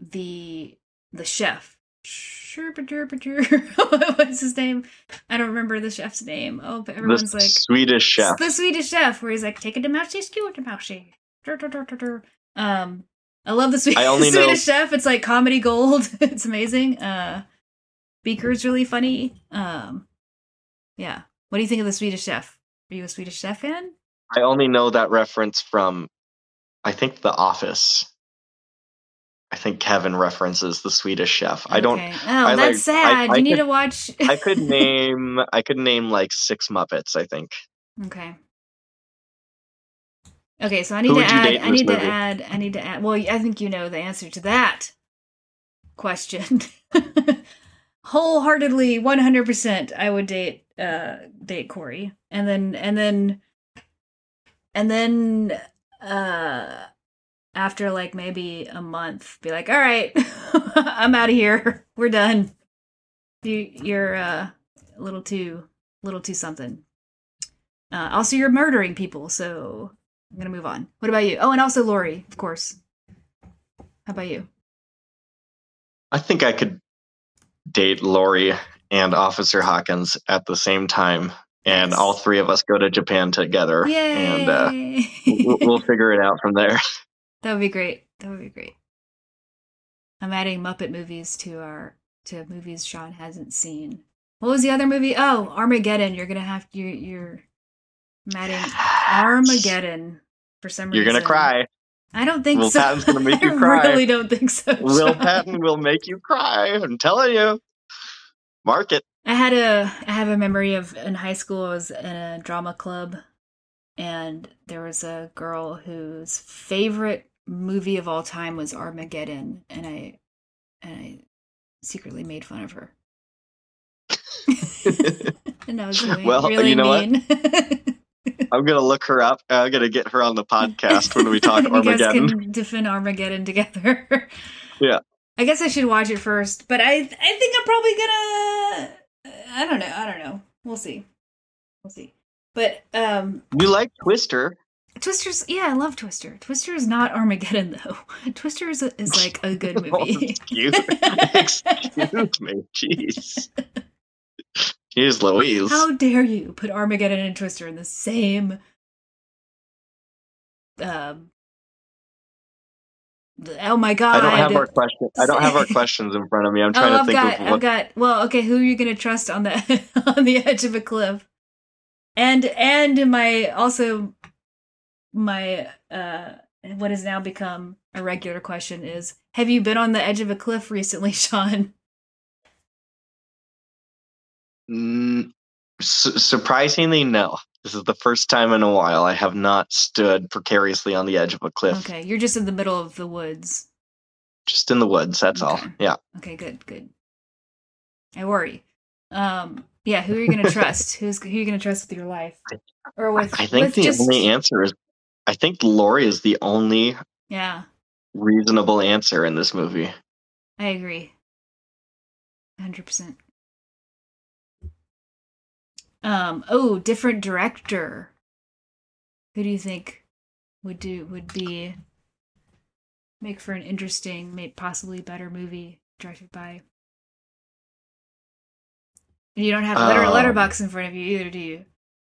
B: the the chef. *laughs* What's his name? I don't remember the chef's name. Oh, but everyone's
C: the
B: like
C: Swedish chef.
B: the Swedish chef, where he's like, "Take to mousey, skew it to mousey." Dur, dur, dur, dur, dur. Um, I love the *laughs* Swedish,
C: only know-
B: Swedish chef. It's like comedy gold. *laughs* it's amazing. Uh, Beaker's really funny. Um, yeah. What do you think of the Swedish chef? Are you a Swedish chef fan?
C: I only know that reference from, I think, The Office. I think Kevin references the Swedish chef. I don't.
B: Okay. Oh,
C: I
B: that's
C: like-
B: sad.
C: I- I
B: you need
C: could-
B: to watch. *laughs*
C: I could name. I could name like six Muppets. I think.
B: Okay. Okay, so I need
C: Who
B: to add. I need to add. I need to add. Well, I think you know the answer to that question. *laughs* Wholeheartedly, one hundred percent, I would date uh date Corey, and then and then and then uh after like maybe a month, be like, all right, *laughs* I'm out of here. We're done. You you're uh, a little too little too something. Uh, also, you're murdering people, so I'm gonna move on. What about you? Oh, and also Laurie, of course. How about you?
C: I think I could date Laurie and Officer Hawkins at the same time, and all three of us go to Japan together,
B: Yay!
C: and uh, we'll, we'll figure it out from there. *laughs*
B: that would be great. That would be great. I'm adding Muppet movies to our to movies Sean hasn't seen. What was the other movie? Oh, Armageddon. You're gonna have you're you're matting Armageddon for some reason.
C: You're gonna cry.
B: I don't think so.
C: Will
B: so.
C: Patton's gonna make *laughs* you
B: I
C: cry.
B: really don't think so.
C: Will Patton will make you cry. I'm telling you. Mark it.
B: I had a I have a memory of in high school I was in a drama club and there was a girl whose favorite movie of all time was Armageddon and I and I secretly made fun of her. *laughs* and I was really,
C: Well,
B: really
C: you know what? *laughs* I'm gonna look her up. I'm gonna get her on the podcast when we talk *laughs*
B: you guys
C: Armageddon.
B: can defend Armageddon together.
C: Yeah.
B: I guess I should watch it first, but I I think I'm probably gonna I don't know. I don't know. We'll see. We'll see. But um
C: You like Twister?
B: Twister's yeah, I love Twister. Twister is not Armageddon though. *laughs* Twister is, is *laughs* like a good movie.
C: Excuse, *laughs* excuse me. Jeez. Jeez Louise.
B: How dare you put Armageddon and Twister in the same um Oh my god.
C: I don't have our question. I don't have our questions in front of me. I'm trying
B: oh,
C: to
B: I've
C: think
B: got,
C: of
B: I've got. Well, okay. Who are you going to trust on the on the edge of a cliff? And and my also my uh what has now become a regular question is: Have you been on the edge of a cliff recently, *laughs* Sean?
C: Mm, su- surprisingly, no. This is the first time in a while I have not stood precariously on the edge of a cliff.
B: Okay, you're just in the middle of the woods.
C: Just in the woods. That's all. Yeah.
B: Okay, good, good. I worry. Um, yeah. Who are you going to trust? Who's who are you going to trust with your life, or with?
C: I think
B: with
C: the
B: just,
C: only answer is. I think Laurie is the only
B: Yeah,
C: reasonable answer in this movie.
B: I agree. Hundred percent. Um. Oh, different director. Who do you think would do would be make for an interesting, may possibly better movie directed by? You don't have letter
C: Um,
B: Letterboxd in front of you either, do you?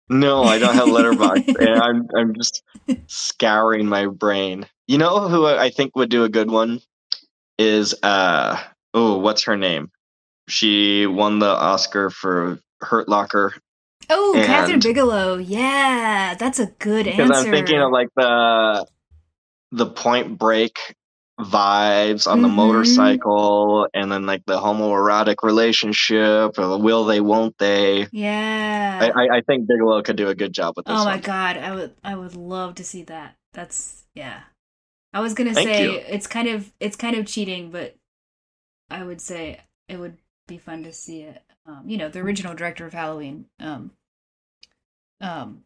C: No, I don't have Letterboxd, *laughs* and I'm I'm just scouring my brain. You know who I think would do a good one is uh oh what's her name? She won the Oscar for Hurt Locker
B: Oh,
C: Kathryn
B: Bigelow. Yeah, that's a good
C: because
B: answer.
C: I'm thinking of like the the Point Break vibes on the
B: Mhm.
C: motorcycle, and then like the homoerotic relationship, or the will they, won't they?
B: yeah.
C: I, I, I think Bigelow could do a good job with this
B: Oh my
C: one.
B: god, I would I would love to see that. That's yeah. I was gonna
C: Thank
B: say
C: you.
B: it's kind of it's kind of cheating, but I would say it would be fun to see it. Um, you know, the original director of Halloween. Um, um,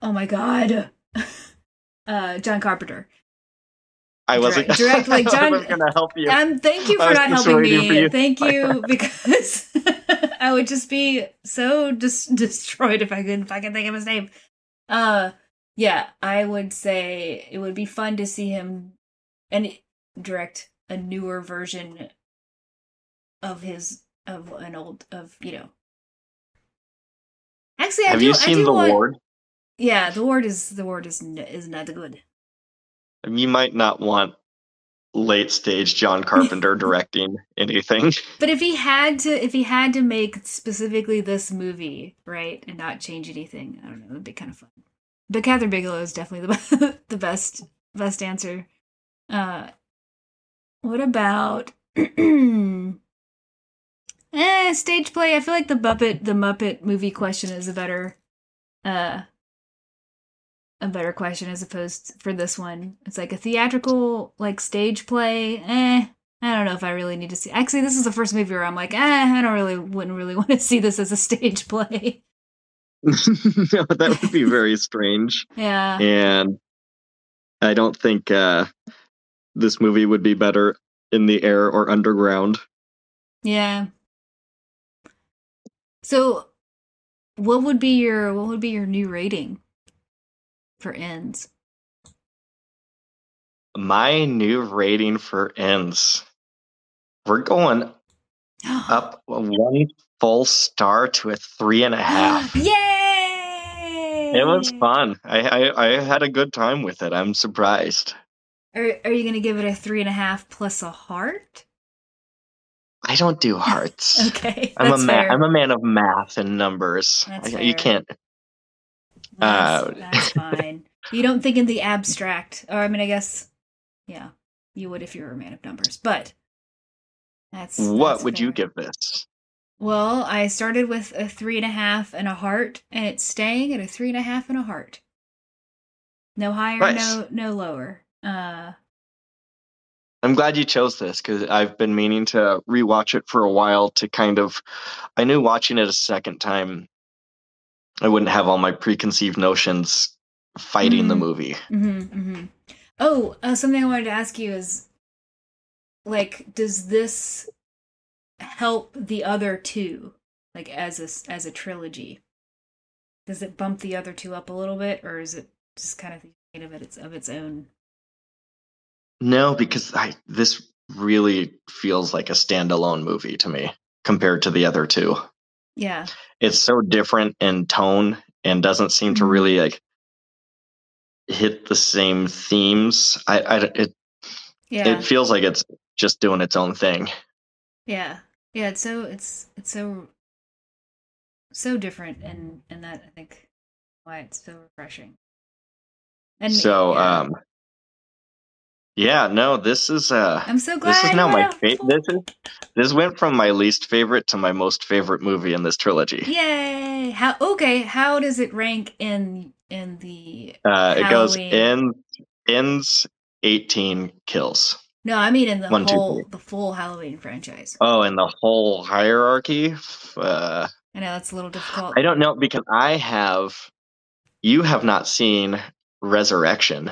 B: oh my god, *laughs* uh, John Carpenter.
C: I wasn't
B: direct- direct, like,
C: I
B: John-
C: gonna help you.
B: Um, thank you for not helping me.
C: you.
B: Thank *laughs* you because *laughs* I would just be so dis- *laughs* destroyed if I could I could think of his name. Uh, yeah, I would say it would be fun to see him and direct a newer version of his of an old of you know. Actually, I
C: Have
B: do.
C: you
B: I
C: seen
B: do
C: The
B: want-
C: Ward?
B: Yeah, the ward is the ward is n- is not good.
C: You might not want late stage John Carpenter *laughs* directing anything.
B: But if he had to, if he had to make specifically this movie, right, and not change anything, I don't know, it'd be kind of fun. But Kathryn Bigelow is definitely the best, *laughs* the best, best answer. Uh, what about *clears throat* eh, stage play? I feel like the Muppet, the Muppet movie question is a better, uh, a better question as opposed for this one. It's like a theatrical, like stage play. Eh, I don't know if I really need to see. Actually, this is the first movie where I'm like, eh, I don't really, wouldn't really *laughs* want to see this as a stage play. *laughs*
C: no, that would be very strange. *laughs*
B: Yeah.
C: And I don't think uh, this movie would be better in the air or underground.
B: Yeah. So, what would be your what would be your new rating for ends?
C: My new rating for ends. We're going *gasps* up one full star to a three and a *gasps* half.
B: Yay!
C: It was fun. I, I I had a good time with it. I'm surprised.
B: Are Are you gonna give it a three and a half plus a heart?
C: I don't do *laughs* hearts.
B: Okay,
C: I'm a ma-
B: fair.
C: I'm a man of math and numbers. I- you can't.
B: That's,
C: Uh,
B: that's *laughs* fine. You don't think in the abstract, or I mean, I guess, yeah, you would if you were a man of numbers. But that's
C: What
B: that's
C: would you give this?
B: Well, I started with a three and a half and a heart, and it's staying at a three and a half and a heart. No higher,
C: Nice.
B: no no lower. Uh,
C: I'm glad you chose this because I've been meaning to rewatch it for a while to kind of. I knew watching it a second time, I wouldn't have all my preconceived notions fighting the
B: Mhm.
C: movie.
B: hmm hmm Oh, uh, something I wanted to ask you is, like, does this help the other two, like as a as a trilogy? Does it bump the other two up a little bit, or is it just kind of thinking of it its of its own?
C: No, because I this really feels like a standalone movie to me compared to the other two.
B: Yeah.
C: It's so different in tone and doesn't seem to
B: Mhm.
C: really like hit the same themes. I, I it
B: Yeah.
C: it feels like it's just doing its own thing.
B: Yeah. Yeah, it's so it's it's so so different and and that I think why it's so refreshing. And
C: so
B: yeah.
C: um yeah, no, this is uh
B: I'm so glad
C: this is now my favorite. this is this went from my least favorite to my most favorite movie in this trilogy.
B: Yay! How okay, how does it rank in in the
C: Uh it goes
B: Halloween?
C: in ends 18 kills.
B: No, I mean in the
C: One,
B: whole
C: three.
B: the full Halloween franchise.
C: Oh, in the whole hierarchy uh
B: I know that's a little difficult.
C: I don't know because I have you have not seen Resurrection.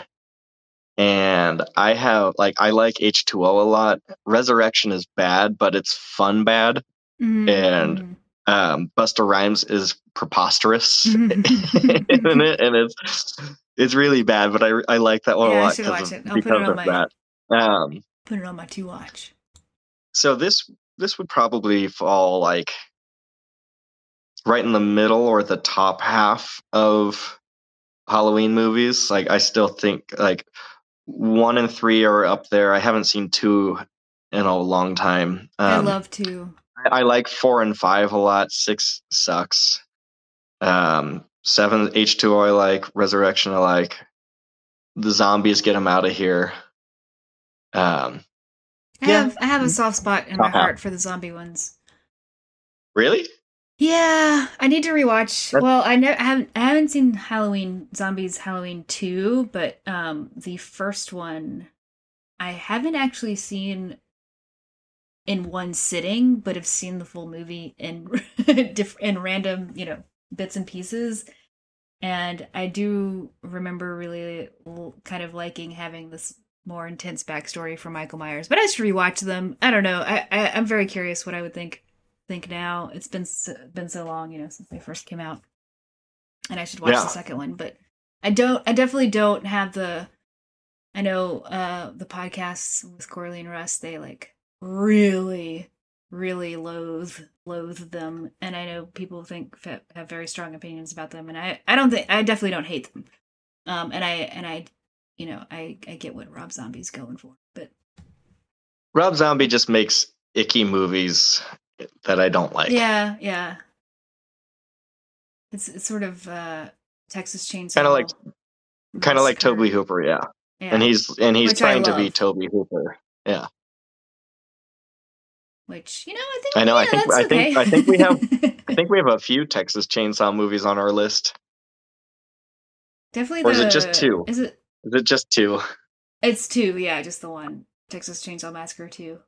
C: And I have like I like H2O a lot. Resurrection is bad, but it's fun bad.
B: Mhm,
C: and-
B: mhm.
C: Um Busta Rhymes is preposterous *laughs* in
B: Mhm. *laughs*
C: it and it's it's really bad, but I I like that one
B: Yeah,
C: a lot because
B: watch
C: of,
B: it. I'll put it
C: because
B: on
C: of
B: my-
C: that. Um
B: Put it on my to watch.
C: so this this would probably fall like right in the middle or the top half of Halloween movies. Like I still think like one and three are up there. I haven't seen two in a long time.
B: I
C: Um,
B: love two.
C: I like four and five a lot. Six sucks. Um, seven H two O I like. Resurrection I like. The zombies get them out of here. Um,
B: I
C: yeah.
B: have I have a soft spot in my heart for the zombie ones.
C: really?
B: Yeah, I need to rewatch.
C: That's-
B: Well, I know I haven't I haven't seen Halloween Zombies Halloween 2, but um the first one I haven't actually seen in one sitting, but have seen the full movie in *laughs* diff- in random, you know, bits and pieces. And I do remember really kind of liking having this more intense backstory for Michael Myers. But I should rewatch them. I don't know. I, I I'm very curious what I would think think now. It's been so, been so long, you know, since they first came out, and I should watch
C: Yeah.
B: the second one. But I don't. I definitely don't have the. I know uh the podcasts with Corley and Russ. They like really, really loathe loathe them, and I know people think have very strong opinions about them, and I I don't think I definitely don't hate them. Um, and I and I, you know, I I get what Rob Zombie's going for, but
C: Rob Zombie just makes icky movies that I don't like.
B: yeah, yeah. It's it's sort of uh Texas Chainsaw.
C: Kind of like kind of like Tobe Hooper, yeah.
B: Yeah.
C: And he's and he's
B: Which
C: trying to be. Tobe Hooper. Yeah.
B: which you know I think
C: I know, I think- I think-
B: okay.
C: I think we have- I think we have a *laughs* few Texas Chainsaw movies on our list.
B: definitely.
C: or is it just two?
B: Is it?
C: Is it just two?
B: It's two. Yeah, just the one. Texas Chainsaw Massacre two.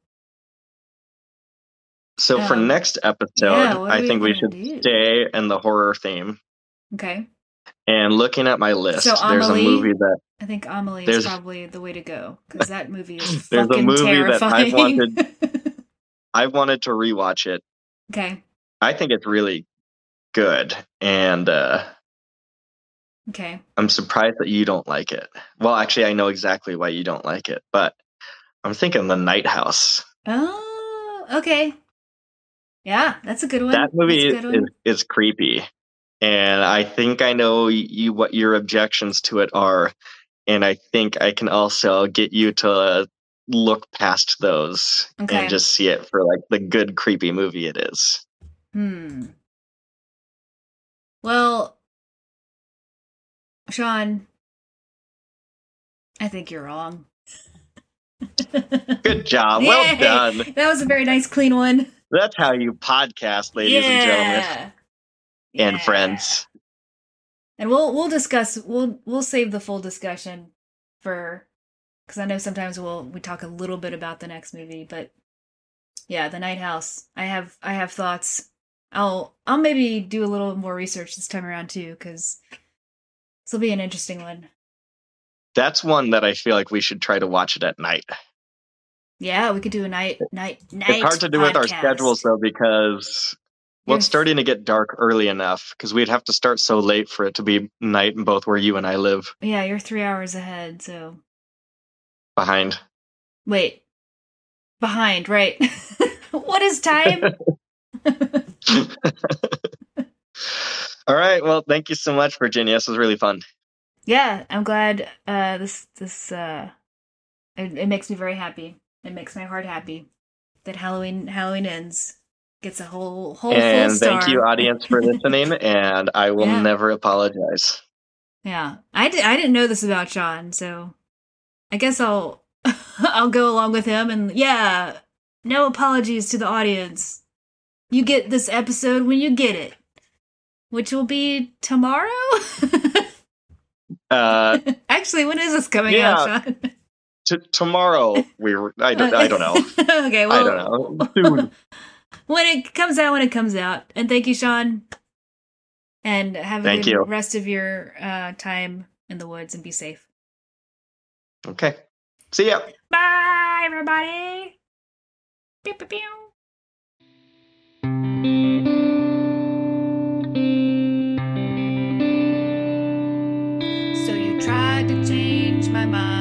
C: So for
B: Um,
C: next episode,
B: yeah,
C: I think we should
B: do?
C: stay in the horror theme.
B: Okay,
C: And looking at my list,
B: So
C: there's a movie that
B: I think Amelie is probably the way to go because that movie is *laughs*
C: There's a
B: fucking
C: movie that I've wanted- *laughs* I've wanted to rewatch it.
B: okay,
C: I think it's really good, and uh,
B: okay.
C: I'm surprised that you don't like it. Well, actually, I know exactly why you don't like it, but I'm thinking The Night House.
B: Oh, okay. Yeah, that's a good one.
C: that movie is,
B: one.
C: is creepy, and I think I know you what your objections to it are, and I think I can also get you to look past those
B: Okay.
C: and just see it for like the good creepy movie it is.
B: Hmm. Well, Sean, I think you're wrong.
C: Good job. *laughs* Well
B: Yay!
C: done.
B: That was a very nice, clean one.
C: That's how you podcast, ladies and gentlemen
B: Yeah.
C: and
B: Yeah.
C: friends.
B: And we'll we'll discuss we'll we'll save the full discussion for because I know sometimes we'll we talk a little bit about the next movie, but yeah, the Night House. I have I have thoughts. I'll I'll maybe do a little more research this time around too, because this will be an interesting one.
C: That's one that I feel like we should try to watch it at night.
B: Yeah, we could do a night night night.
C: it's hard to do with our schedules though because well, it's starting to get dark early enough because we'd have to start so late for it to be night in both where you and I live
B: Yeah, you're three hours ahead, so
C: behind.
B: wait. Behind, right. *laughs* what is time? *laughs* *laughs*
C: All right. Well, thank you so much, Virginia. This was really fun.
B: yeah i'm glad uh this this uh it, it makes me very happy it makes my heart happy that halloween halloween ends gets a whole whole
C: and
B: full star.
C: thank you, audience, for *laughs* listening. and I will
B: Yeah.
C: never apologize.
B: yeah i did i didn't know this about sean so i guess i'll *laughs* i'll go along with him and yeah no apologies to the audience you get this episode when you get it which will be tomorrow *laughs*
C: Uh,
B: actually when is this coming
C: Yeah.
B: out sean
C: T- tomorrow we I don't, I don't know. *laughs*
B: okay, well, I
C: don't know. *laughs*
B: When it comes out, when it comes out. And thank you, Sean. And have a
C: thank
B: good
C: you.
B: rest of your uh, time in the woods and be safe.
C: Okay. See ya.
B: Bye, everybody. Pew, pew, pew. So you tried to change my mind.